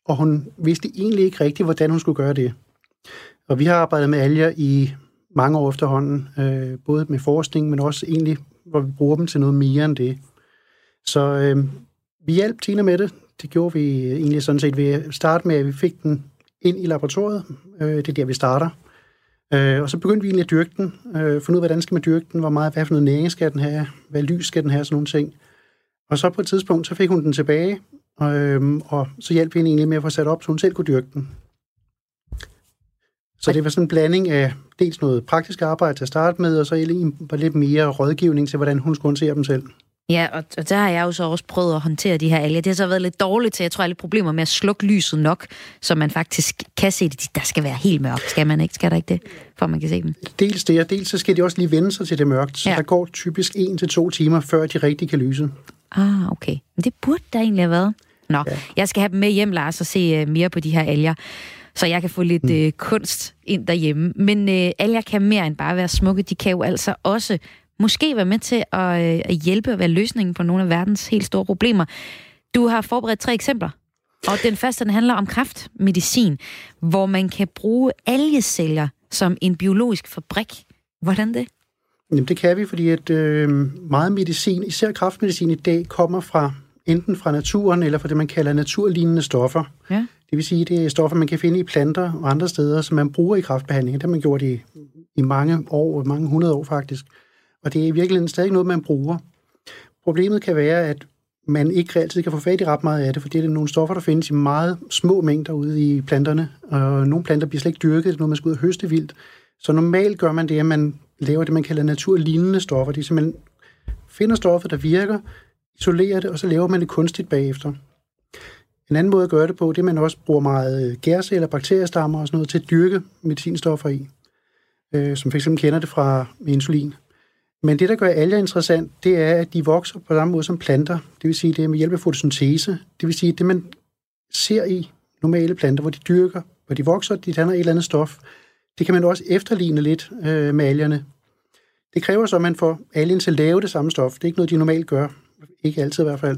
og hun vidste egentlig ikke rigtigt, hvordan hun skulle gøre det. Og vi har arbejdet med alger i mange år efterhånden, øh, både med forskning, men også egentlig, hvor vi bruger dem til noget mere end det. Så øh, vi hjalp Tina med det. Det gjorde vi øh, egentlig sådan set ved at starte med, at vi fik den ind i laboratoriet. Øh, det er der, vi starter. Øh, og så begyndte vi egentlig at dyrke den. Øh, finde ud af, hvordan skal man dyrke den, hvor meget, hvad for noget næring skal den have, hvad lys skal den have, sådan nogle ting. Og så på et tidspunkt, så fik hun den tilbage, og, øh, og så hjalp vi hende egentlig med at få sat op, så hun selv kunne dyrke den. Så det var sådan en blanding af dels noget praktisk arbejde til at starte med, og så lidt mere rådgivning til, hvordan hun skulle håndtere dem selv. Ja, og, og der har jeg jo så også prøvet at håndtere de her alger. Det har så været lidt dårligt til, jeg tror, alle problemer med at slukke lyset nok, så man faktisk kan se det. Der skal være helt mørkt, skal man ikke? Skal der ikke det, for man kan se dem? Dels det, og dels så skal de også lige vende sig til det mørkt, så ja. der går typisk 1 til to timer, før de rigtig kan lyse. Ah, okay. Men det burde der egentlig have været. Nå, ja. jeg skal have dem med hjem, Lars, og se uh, mere på de her alger så jeg kan få lidt mm. øh, kunst ind derhjemme. Men øh, alger kan mere end bare være smukke. De kan jo altså også måske være med til at, øh, at hjælpe og være løsningen på nogle af verdens helt store problemer. Du har forberedt tre eksempler. Og den første, den handler om kraftmedicin, hvor man kan bruge algeceller som en biologisk fabrik. Hvordan det? Jamen, det kan vi, fordi at øh, meget medicin, især kraftmedicin i dag, kommer fra enten fra naturen eller fra det, man kalder naturlignende stoffer. Ja. Det vil sige, det er stoffer, man kan finde i planter og andre steder, som man bruger i kraftbehandling. Det har man gjort i, i mange år, mange hundrede år faktisk. Og det er i virkeligheden stadig noget, man bruger. Problemet kan være, at man ikke altid kan få fat i ret meget af det, fordi det er nogle stoffer, der findes i meget små mængder ude i planterne, og nogle planter bliver slet ikke dyrket, det er noget, man skal ud og høste vildt. Så normalt gør man det, at man laver det, man kalder naturlignende stoffer. De simpelthen finder stoffer, der virker, isolerer det, og så laver man det kunstigt bagefter. En anden måde at gøre det på, det er, at man også bruger meget øh, gærceller, bakteriestammer og sådan noget til at dyrke medicinstoffer i, øh, som f.eks. kender det fra insulin. Men det, der gør alger interessant, det er, at de vokser på samme måde som planter. Det vil sige, det er med hjælp af fotosyntese. Det vil sige, det man ser i normale planter, hvor de dyrker, hvor de vokser, de danner et eller andet stof, det kan man også efterligne lidt øh, med algerne. Det kræver så, at man får algen til at lave det samme stof. Det er ikke noget, de normalt gør. Ikke altid i hvert fald.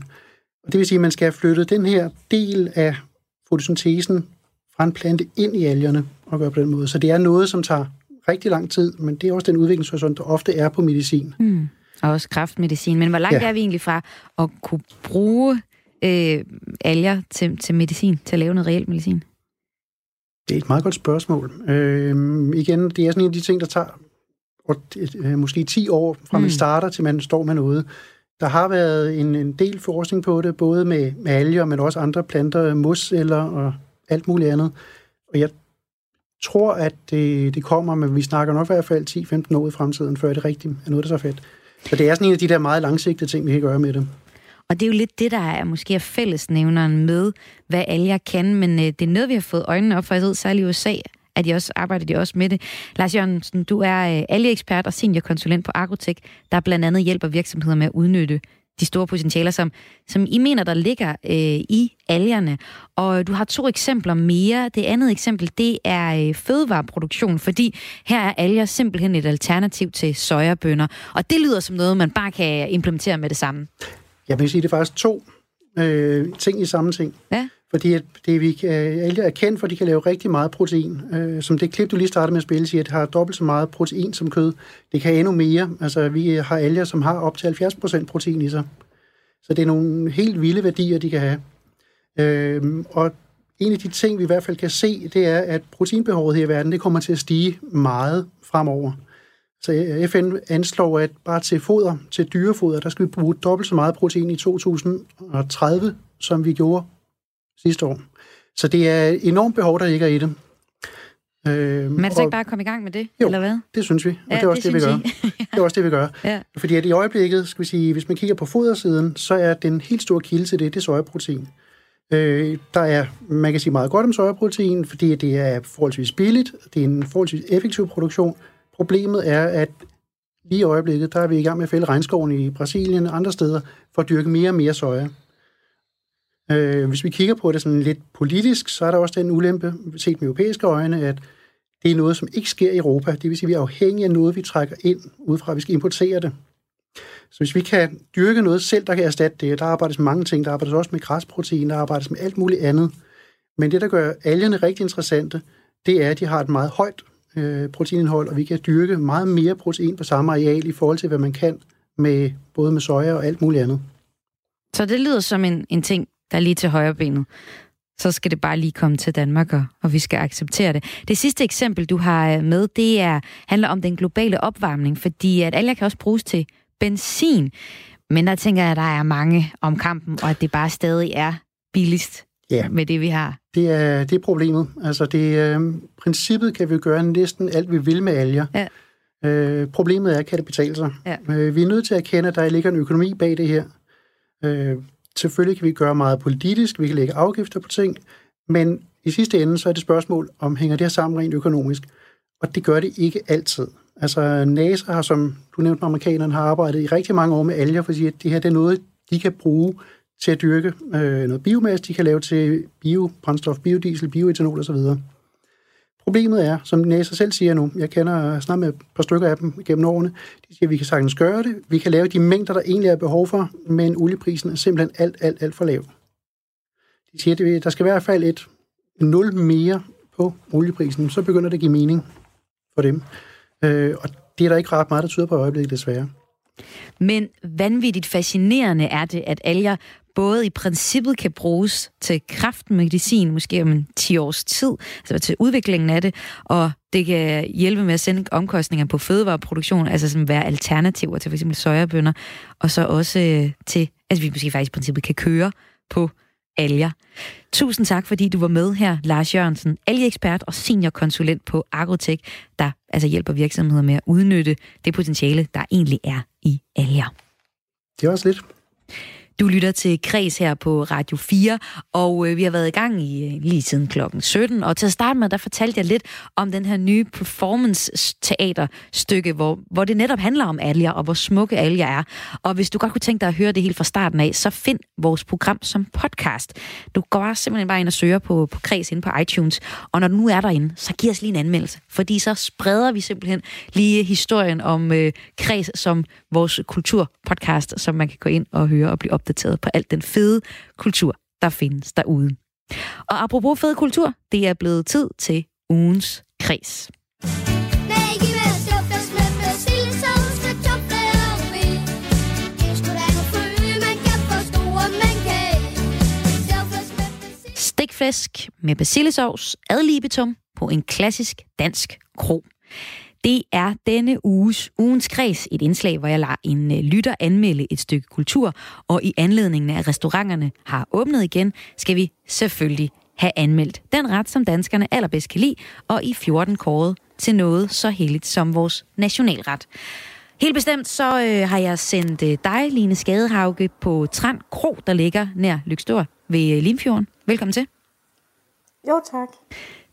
Og det vil sige, at man skal have flyttet den her del af fotosyntesen fra en plante ind i algerne og gøre på den måde. Så det er noget, som tager rigtig lang tid, men det er også den udviklingshorisont, der ofte er på medicin. Mm. Og også kraftmedicin. Men hvor langt ja. er vi egentlig fra at kunne bruge øh, alger til, til medicin, til at lave noget reelt medicin? Det er et meget godt spørgsmål. Øh, igen, det er sådan en af de ting, der tager og, øh, måske 10 år fra man mm. starter til man står med noget. Der har været en, en del forskning på det, både med, med alger, men også andre planter, musceller og alt muligt andet. Og jeg tror, at det, det kommer, men vi snakker nok i hvert fald 10-15 år i fremtiden, før det rigtigt er noget, der er så fedt. Så det er sådan en af de der meget langsigtede ting, vi kan gøre med det. Og det er jo lidt det, der er måske er fællesnævneren med, hvad alger kan, men øh, det er noget, vi har fået øjnene op for, jeg ved, særligt i USA, at de også arbejder de også med det. Lars Jørgensen, du er øh, algeekspert og seniorkonsulent på Agrotech, der blandt andet hjælper virksomheder med at udnytte de store potentialer, som, som I mener, der ligger øh, i algerne. Og du har to eksempler mere. Det andet eksempel, det er øh, fødevareproduktion, fordi her er alger simpelthen et alternativ til sojabønner. Og det lyder som noget, man bare kan implementere med det samme. Jeg vil sige, det er faktisk to øh, ting i samme ting. Ja. Fordi at det, vi øh, alger er kendt for, at de kan lave rigtig meget protein. Øh, som det klip, du lige startede med at spille, siger, at det har dobbelt så meget protein som kød. Det kan endnu mere. Altså, vi øh, har alger, som har op til 70% protein i sig. Så det er nogle helt vilde værdier, de kan have. Øh, og en af de ting, vi i hvert fald kan se, det er, at proteinbehovet her i verden, det kommer til at stige meget fremover. Så FN anslår, at bare til foder, til dyrefoder, der skal vi bruge dobbelt så meget protein i 2030, som vi gjorde sidste år. Så det er et enormt behov, der ligger i det. Øh, Men er det så ikke bare at komme i gang med det, jo, eller hvad? det synes vi, og ja, det er også det, det vi gør. det er også det, vi gør. ja. Fordi at i øjeblikket, skal vi sige, hvis man kigger på fodersiden, så er den helt store kilde til det, det er sojaprotein. Øh, der er, man kan sige meget godt om sojaprotein, fordi det er forholdsvis billigt, det er en forholdsvis effektiv produktion. Problemet er, at lige i øjeblikket, der er vi i gang med at fælde regnskoven i Brasilien og andre steder, for at dyrke mere og mere soja. Øh, hvis vi kigger på det sådan lidt politisk, så er der også den ulempe, set med europæiske øjne, at det er noget, som ikke sker i Europa. Det vil sige, at vi er afhængige af noget, vi trækker ind, udefra vi skal importere det. Så hvis vi kan dyrke noget selv, der kan erstatte det, der arbejdes med mange ting, der arbejdes også med græsprotein, der arbejdes med alt muligt andet. Men det, der gør algerne rigtig interessante, det er, at de har et meget højt øh, proteinindhold, og vi kan dyrke meget mere protein på samme areal i forhold til, hvad man kan med både med soja og alt muligt andet. Så det lyder som en, en ting, der er lige til højre benet. Så skal det bare lige komme til Danmark, og, og vi skal acceptere det. Det sidste eksempel, du har med, det er, handler om den globale opvarmning, fordi at alger kan også bruges til benzin. Men der tænker jeg, at der er mange om kampen, og at det bare stadig er billigst ja. med det, vi har. Det er, det er problemet. Altså, det, øh, princippet kan vi gøre næsten alt, vi vil med alger. Ja. Øh, problemet er, kan det betale sig? Ja. Øh, vi er nødt til at erkende, at der ligger en økonomi bag det her. Øh, selvfølgelig kan vi gøre meget politisk, vi kan lægge afgifter på ting, men i sidste ende, så er det spørgsmål, om hænger det her sammen rent økonomisk. Og det gør det ikke altid. Altså NASA har, som du nævnte, amerikanerne har arbejdet i rigtig mange år med alger, for at sige, at det her det er noget, de kan bruge til at dyrke øh, noget biomasse, de kan lave til biobrændstof, biodiesel, bioetanol osv. Problemet er, som NASA selv siger nu, jeg kender snart med et par stykker af dem gennem årene, de siger, at vi kan sagtens gøre det, vi kan lave de mængder, der egentlig er behov for, men olieprisen er simpelthen alt, alt, alt for lav. De siger, at der skal i hvert fald et 0 mere på olieprisen, så begynder det at give mening for dem. Øh, og det er der ikke ret meget, der tyder på øjeblikket, desværre. Men vanvittigt fascinerende er det, at alger både i princippet kan bruges til kraftmedicin, måske om en 10 års tid, altså til udviklingen af det, og det kan hjælpe med at sende omkostninger på fødevareproduktion, altså som være alternativer til f.eks. sojabønder, og så også øh, til, altså vi måske faktisk i princippet kan køre på alger. Tusind tak, fordi du var med her, Lars Jørgensen, algeekspert og seniorkonsulent på Agrotech, der altså hjælper virksomheder med at udnytte det potentiale, der egentlig er i alger. Det var også lidt. Du lytter til Kres her på Radio 4, og øh, vi har været i gang i øh, lige siden klokken 17. Og til at starte med, der fortalte jeg lidt om den her nye performance-teaterstykke, hvor, hvor det netop handler om alger, og hvor smukke alger er. Og hvis du godt kunne tænke dig at høre det helt fra starten af, så find vores program som podcast. Du går simpelthen bare ind og søger på, på Kres inde på iTunes, og når du nu er derinde, så giv os lige en anmeldelse, fordi så spreder vi simpelthen lige historien om øh, Kres som vores kulturpodcast, som man kan gå ind og høre og blive opdateret på alt den fede kultur, der findes derude. Og apropos fed kultur, det er blevet tid til ugens kreds. Stikflæsk med basilisovs ad libitum på en klassisk dansk kro. Det er denne uges ugens kreds, et indslag, hvor jeg lader en øh, lytter anmelde et stykke kultur, og i anledningen af, at restauranterne har åbnet igen, skal vi selvfølgelig have anmeldt den ret, som danskerne allerbedst kan lide, og i 14 kåret til noget så heldigt som vores nationalret. Helt bestemt så øh, har jeg sendt øh, dig, Line Skadehauke, på Trand Kro, der ligger nær Lykstor ved øh, Limfjorden. Velkommen til. Jo, tak.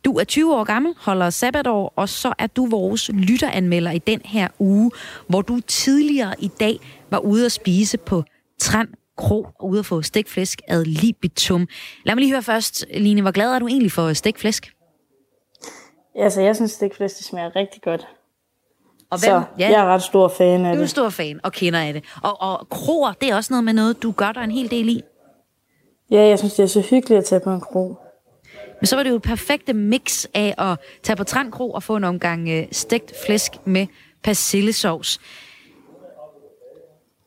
Du er 20 år gammel, holder sabbatår, og så er du vores lytteranmelder i den her uge, hvor du tidligere i dag var ude at spise på Trand Kro og ude at få stikflæsk ad libitum. Lad mig lige høre først, Line, hvor glad er du egentlig for stikflæsk? Altså, jeg synes, stikflæsk det smager rigtig godt. Og Så hvem- ja. jeg er ret stor fan af Du er det. stor fan og kender af det. Og, og kroer, det er også noget med noget, du gør dig en hel del i. Ja, jeg synes, det er så hyggeligt at tage på en kro. Men så var det jo et perfekte mix af at tage på Trandkro og få en omgang øh, stegt flæsk med persillesovs.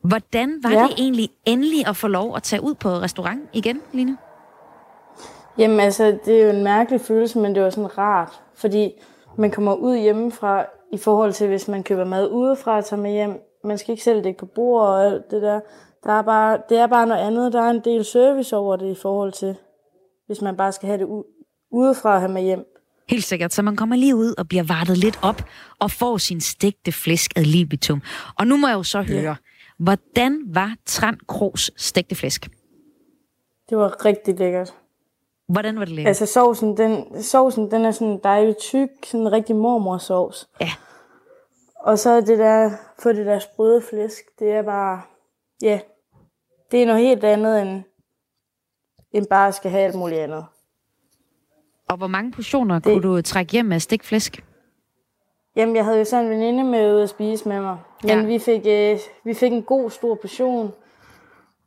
Hvordan var ja. Det egentlig endelig at få lov at tage ud på restaurant igen, Line? Jamen altså, det er jo en mærkelig følelse, men det var sådan rart. Fordi man kommer ud hjemmefra i forhold til, hvis man køber mad udefra og tager med hjem. Man skal ikke selv dække på bord og alt det der. der er bare, det er bare noget andet. Der er en del service over det i forhold til. hvis man bare skal have det udefra have med hjem. Helt sikkert. Så man kommer lige ud og bliver vartet lidt op og får sin stegte flæsk ad libitum. Og nu må jeg jo så høre, ja. hvordan var Tran Krogs stegte flæsk? Det var rigtig lækkert. Hvordan var det lækkert? Altså sovsen, den, sovsen, den er sådan dejlig tyk, sådan en rigtig mormorsovs. Ja. Og så det der, få det der sprøde flæsk, det er bare, ja, det er noget helt andet, end, end bare skal have alt muligt andet. Og hvor mange portioner det... kunne du trække hjem af stegt flæsk? Jamen, jeg havde jo sådan en veninde med ude at spise med mig. Men ja. vi, fik, øh, vi fik en god, stor portion,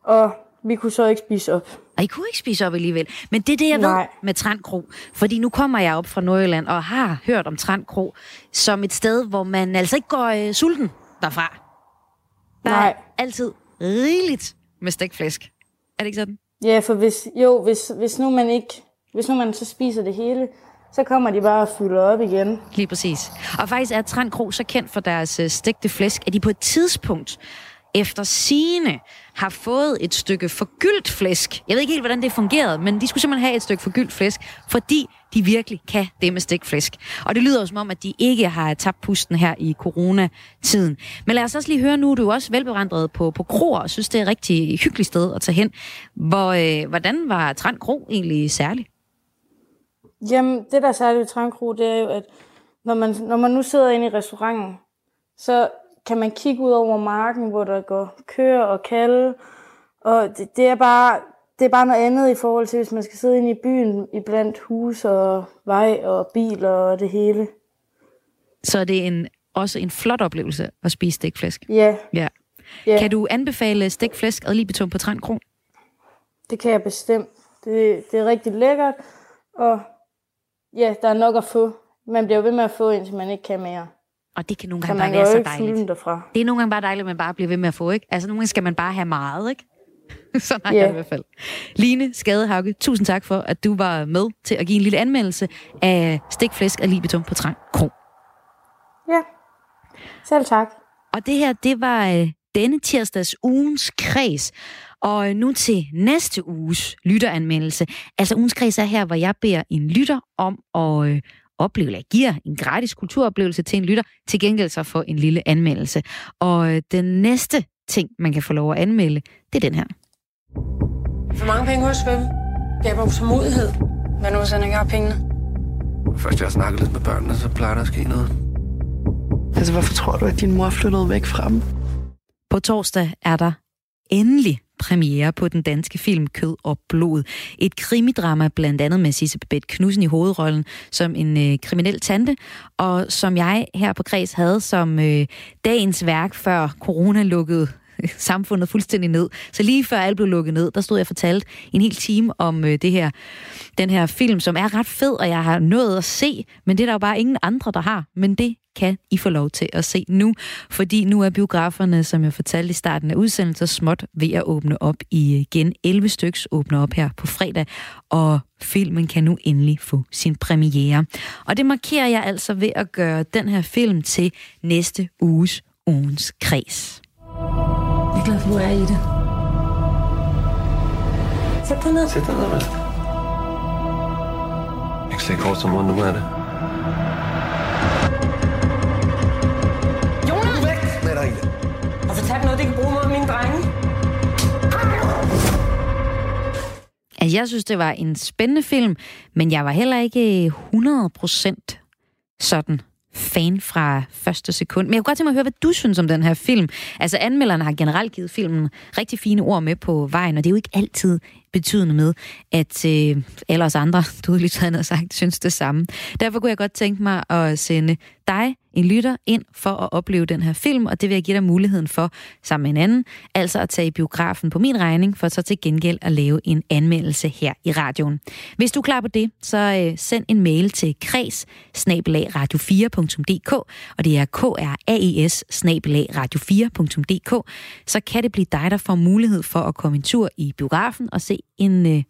og vi kunne så ikke spise op. Og I kunne ikke spise op alligevel. Men det er det, jeg Nej. ved med Trandkro. Fordi nu kommer jeg op fra Nordjylland og har hørt om Trandkro som et sted, hvor man altså ikke går øh, sulten derfra. Der Nej. er altid rigeligt med stegflæsk. Er det ikke sådan? Ja, for hvis, jo, hvis, hvis nu man ikke, hvis nu man så spiser det hele, så kommer de bare og fylder op igen. Lige præcis. Og faktisk er Trandkro så kendt for deres øh, stegte flæsk, at de på et tidspunkt efter sine har fået et stykke forgyldt flæsk. Jeg ved ikke helt, hvordan det fungerede, men de skulle simpelthen have et stykke forgyldt flæsk, fordi de virkelig kan det med stikflæsk. Og det lyder jo som om, at de ikke har tabt pusten her i coronatiden. Men lad os også lige høre nu, du er også velbevandret på, på kroer, og synes, det er et rigtig hyggeligt sted at tage hen. Hvor, øh, hvordan var Trand Kro egentlig særlig? Jamen, det der er særligt ved Trankro, det er jo, at når man, når man nu sidder inde i restauranten, så kan man kigge ud over marken, hvor der går køer og kalde. Og det, det, er bare, det er bare noget andet i forhold til, hvis man skal sidde inde i byen, i blandt hus og vej og biler og det hele. Så er det en, også en flot oplevelse at spise stikflæsk? Ja. ja. ja. Kan du anbefale stikflæsk ad libitum på Trend Kro? Det kan jeg bestemt. Det, det er rigtig lækkert, og ja, der er nok at få. Man bliver ved med at få, indtil man ikke kan mere. Og det kan nogle gange bare være så dejligt. derfra. Det er nogle gange bare dejligt, at man bare bliver ved med at få, ikke? Altså nogle gange skal man bare have meget, ikke? Sådan har Ja. jeg det i hvert fald. Line Skadehauke, tusind tak for, at du var med til at give en lille anmeldelse af stikflæsk af libitum på Trang Kro. Ja, selv tak. Og det her, det var øh, denne tirsdags ugens kreds. Og nu til næste uges lytteranmeldelse. Altså ugens kreds er her, hvor jeg beder en lytter om at øh, opleve, eller giver en gratis kulturoplevelse til en lytter, til gengæld så for en lille anmeldelse. Og øh, den næste ting, man kan få lov at anmelde, det er den her. For mange penge hos hvem? Skaber utålmodighed. Hvad nu, hvis han ikke har pengene? Først jeg har snakket lidt med børnene, så plejer der at ske noget. Altså, hvorfor tror du, at din mor flyttede væk fra dem? På torsdag er der endelig premiere på den danske film Kød og Blod. Et krimidrama blandt andet med Sisse Babette Knudsen i hovedrollen som en øh, kriminel tante, og som jeg her på Kreds havde som øh, dagens værk, før corona lukkede samfundet fuldstændig ned. Så lige før alt blev lukket ned, der stod jeg og fortalte en hel time om øh, det her, den her film, som er ret fed, og jeg har nået at se, men det er der jo bare ingen andre, der har. Men det kan I få lov til at se nu, fordi nu er biograferne, som jeg fortalte i starten af udsendelsen, småt ved at åbne op igen. 11 styks åbner op her på fredag, og filmen kan nu endelig få sin premiere. Og det markerer jeg altså ved at gøre den her film til næste uges ugens kreds. Er for, du er i det. Sæt dig ned. Sæt dig ned, vel. Jeg kan slet ikke forestille mig, nu er det. Jonas! Væk med dig, Ida. Og fortæl noget, det kan bruge mod mine drenge. Altså, jeg synes, det var en spændende film, men jeg var heller ikke 100% sådan fan fra første sekund. Men jeg kunne godt tænke mig at høre, hvad du synes om den her film. Altså, anmelderne har generelt givet filmen rigtig fine ord med på vejen, og det er jo ikke altid betydende med, at øh, alle os andre, dødeligt havde sagt, synes det samme. Derfor kunne jeg godt tænke mig at sende dig, en lytter, ind for at opleve den her film, og det vil jeg give dig muligheden for sammen med en anden, altså at tage i biografen på min regning, for så til gengæld at lave en anmeldelse her i radioen. Hvis du er klar på det, så øh, send en mail til kreds radio4.dk, og det er k r a e s radio4.dk, så kan det blive dig, der får mulighed for at komme en tur i biografen og se en øh,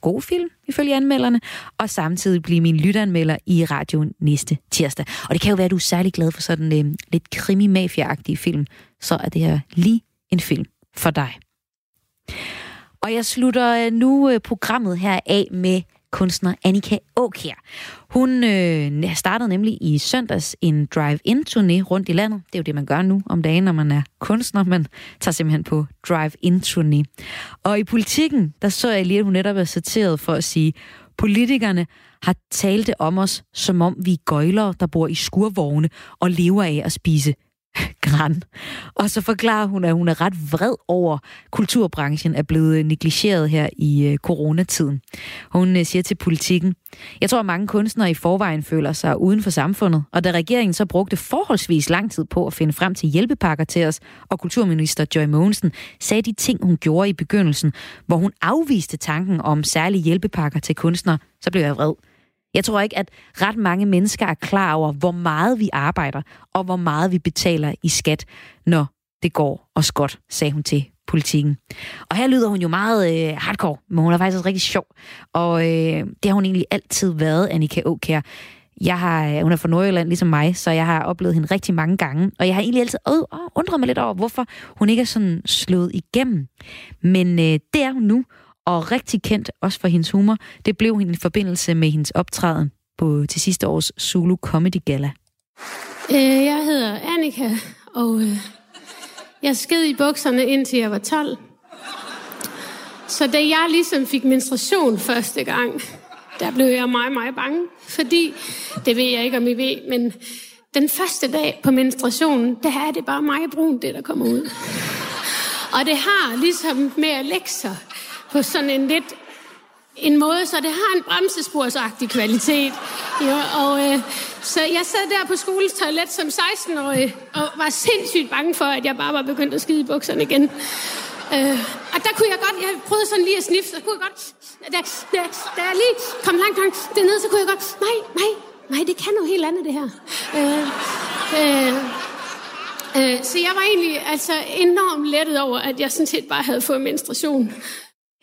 god film, ifølge anmelderne, og samtidig blive min lytteranmelder i radioen næste tirsdag. Og det kan jo være, at du er særlig glad for sådan en øh, lidt krimi-mafia-agtig film, så er det her lige en film for dig. Og jeg slutter øh, nu øh, programmet her af med kunstner Annika Åkær. Hun øh, startede nemlig i søndags en drive-in-turné rundt i landet. Det er jo det, man gør nu om dagen, når man er kunstner. Man tager simpelthen på drive-in-turné. Og i politikken, der så jeg lige, at hun netop er citeret for at sige, politikerne har talt om os, som om vi er gøjlere, der bor i skurvogne og lever af at spise Gran. Og så forklarer hun, at hun er ret vred over, at kulturbranchen er blevet øh, negligeret her i øh, coronatiden. Hun øh, siger til politikken, jeg tror, at mange kunstnere i forvejen føler sig uden for samfundet, og da regeringen så brugte forholdsvis lang tid på at finde frem til hjælpepakker til os, og kulturminister Joy Mogensen sagde de ting, hun gjorde i begyndelsen, hvor hun afviste tanken om særlige hjælpepakker til kunstnere, så blev jeg vred. Jeg tror ikke, at ret mange mennesker er klar over, hvor meget vi arbejder, og hvor meget vi betaler i skat, når det går os godt, sagde hun til politikken. Og her lyder hun jo meget øh, hardcore, men hun er faktisk også rigtig sjov. Og øh, det har hun egentlig altid været, Annika Åkær. Jeg har, øh, hun er fra Nordjylland ligesom mig, så jeg har oplevet hende rigtig mange gange. Og jeg har egentlig altid øh, undret mig lidt over, hvorfor hun ikke er sådan slået igennem. Men øh, det er hun nu, og rigtig kendt også for hendes humor. Det blev hende i forbindelse med hendes optræden på til sidste års Zulu Comedy Gala. Øh, jeg hedder Annika, og øh, jeg sked i bukserne indtil jeg var 12. Så da jeg ligesom fik menstruation første gang, der blev jeg meget, meget bange. Fordi, det ved jeg ikke, om I ved, men den første dag på menstruationen, der er det bare meget brunt, det der kommer ud. Og det har ligesom med at lægge sig på sådan en lidt en måde, så det har en bremsesporsagtig kvalitet. Ja, og øh, så jeg sad der på skolens toilet som 16-årig, og var sindssygt bange for, at jeg bare var begyndt at skide i bukserne igen. Øh, og der kunne jeg godt, jeg prøvede sådan lige at snifte, så kunne jeg godt, da, da, da jeg lige kom langt, langt dernede, så kunne jeg godt, nej, nej, nej, det kan noget helt andet, det her. Øh, øh, øh, så jeg var egentlig altså enormt lettet over, at jeg sådan set bare havde fået menstruation.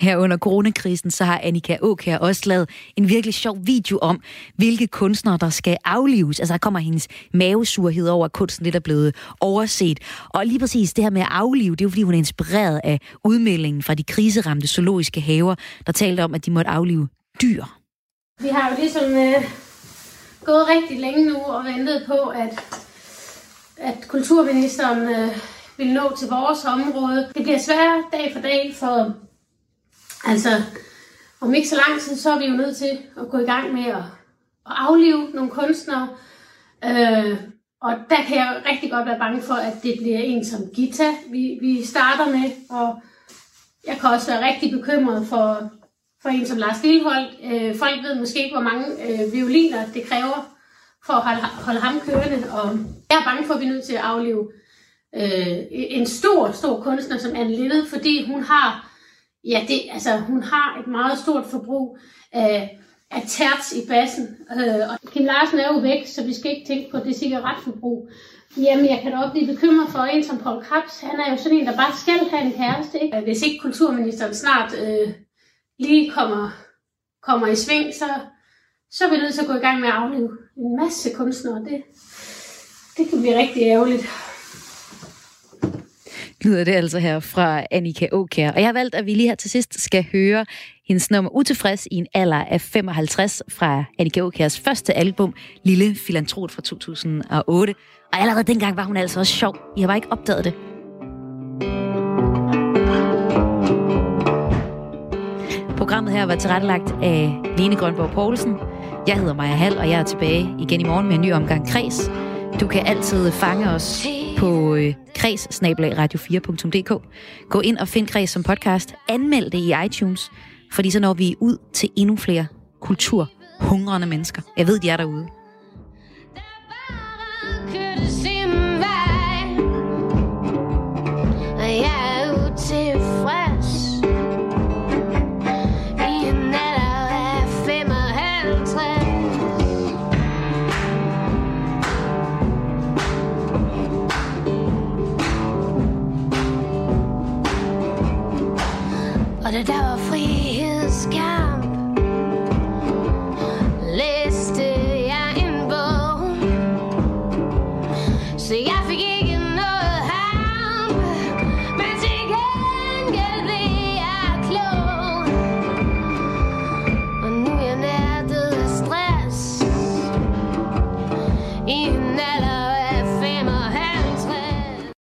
Her under coronakrisen, så har Annika Åkær også lavet en virkelig sjov video om, hvilke kunstnere, der skal aflives. Altså, der kommer hendes mavesurhed over, at kunsten lidt er blevet overset. Og lige præcis det her med at aflive, det er jo fordi, hun er inspireret af udmeldingen fra de kriseramte zoologiske haver, der talte om, at de måtte aflive dyr. Vi har jo ligesom øh, gået rigtig længe nu og ventet på, at, at kulturministeren øh, vil nå til vores område. Det bliver sværere dag for dag for Altså, om ikke så lang tid, så er vi jo nødt til at gå i gang med at, at aflive nogle kunstnere. Øh, og der kan jeg rigtig godt være bange for, at det bliver en som Gita, vi, vi starter med. Og jeg kan også være rigtig bekymret for, for en som Lars Lilleholdt. Øh, folk ved måske ikke, hvor mange øh, violiner det kræver for at holde, holde ham kørende. Og jeg er bange for, at vi er nødt til at aflive øh, en stor, stor kunstner som Anne Linde, fordi hun har Ja, det, altså, hun har et meget stort forbrug af, af terts i bassen. Øh, og Kim Larsen er jo væk, så vi skal ikke tænke på det cigaretforbrug. Jamen, jeg kan da også blive bekymret for en som Paul Krabs. Han er jo sådan en, der bare skal have en kæreste. Ikke? Øh, hvis ikke kulturministeren snart øh, lige kommer, kommer i sving, så, så er vi nødt til at gå i gang med at aflive en masse kunstnere. Det, det kan blive rigtig ærgerligt lyder det altså her fra Annika Åkær. Og jeg har valgt, at vi lige her til sidst skal høre hendes nummer Utilfreds i en alder af 55 fra Annika Åkærs første album, Lille Filantrot fra 2008. Og allerede dengang var hun altså også sjov. I har bare ikke opdaget det. Programmet her var tilrettelagt af Lene Grønborg Poulsen. Jeg hedder Maja Hall, og jeg er tilbage igen i morgen med en ny omgang kreds. Du kan altid fange os på øh, kreds-radio4.dk. Gå ind og find Kreds som podcast. Anmeld det i iTunes, fordi så når vi ud til endnu flere kulturhungrende mennesker. Jeg ved, de er derude. Da da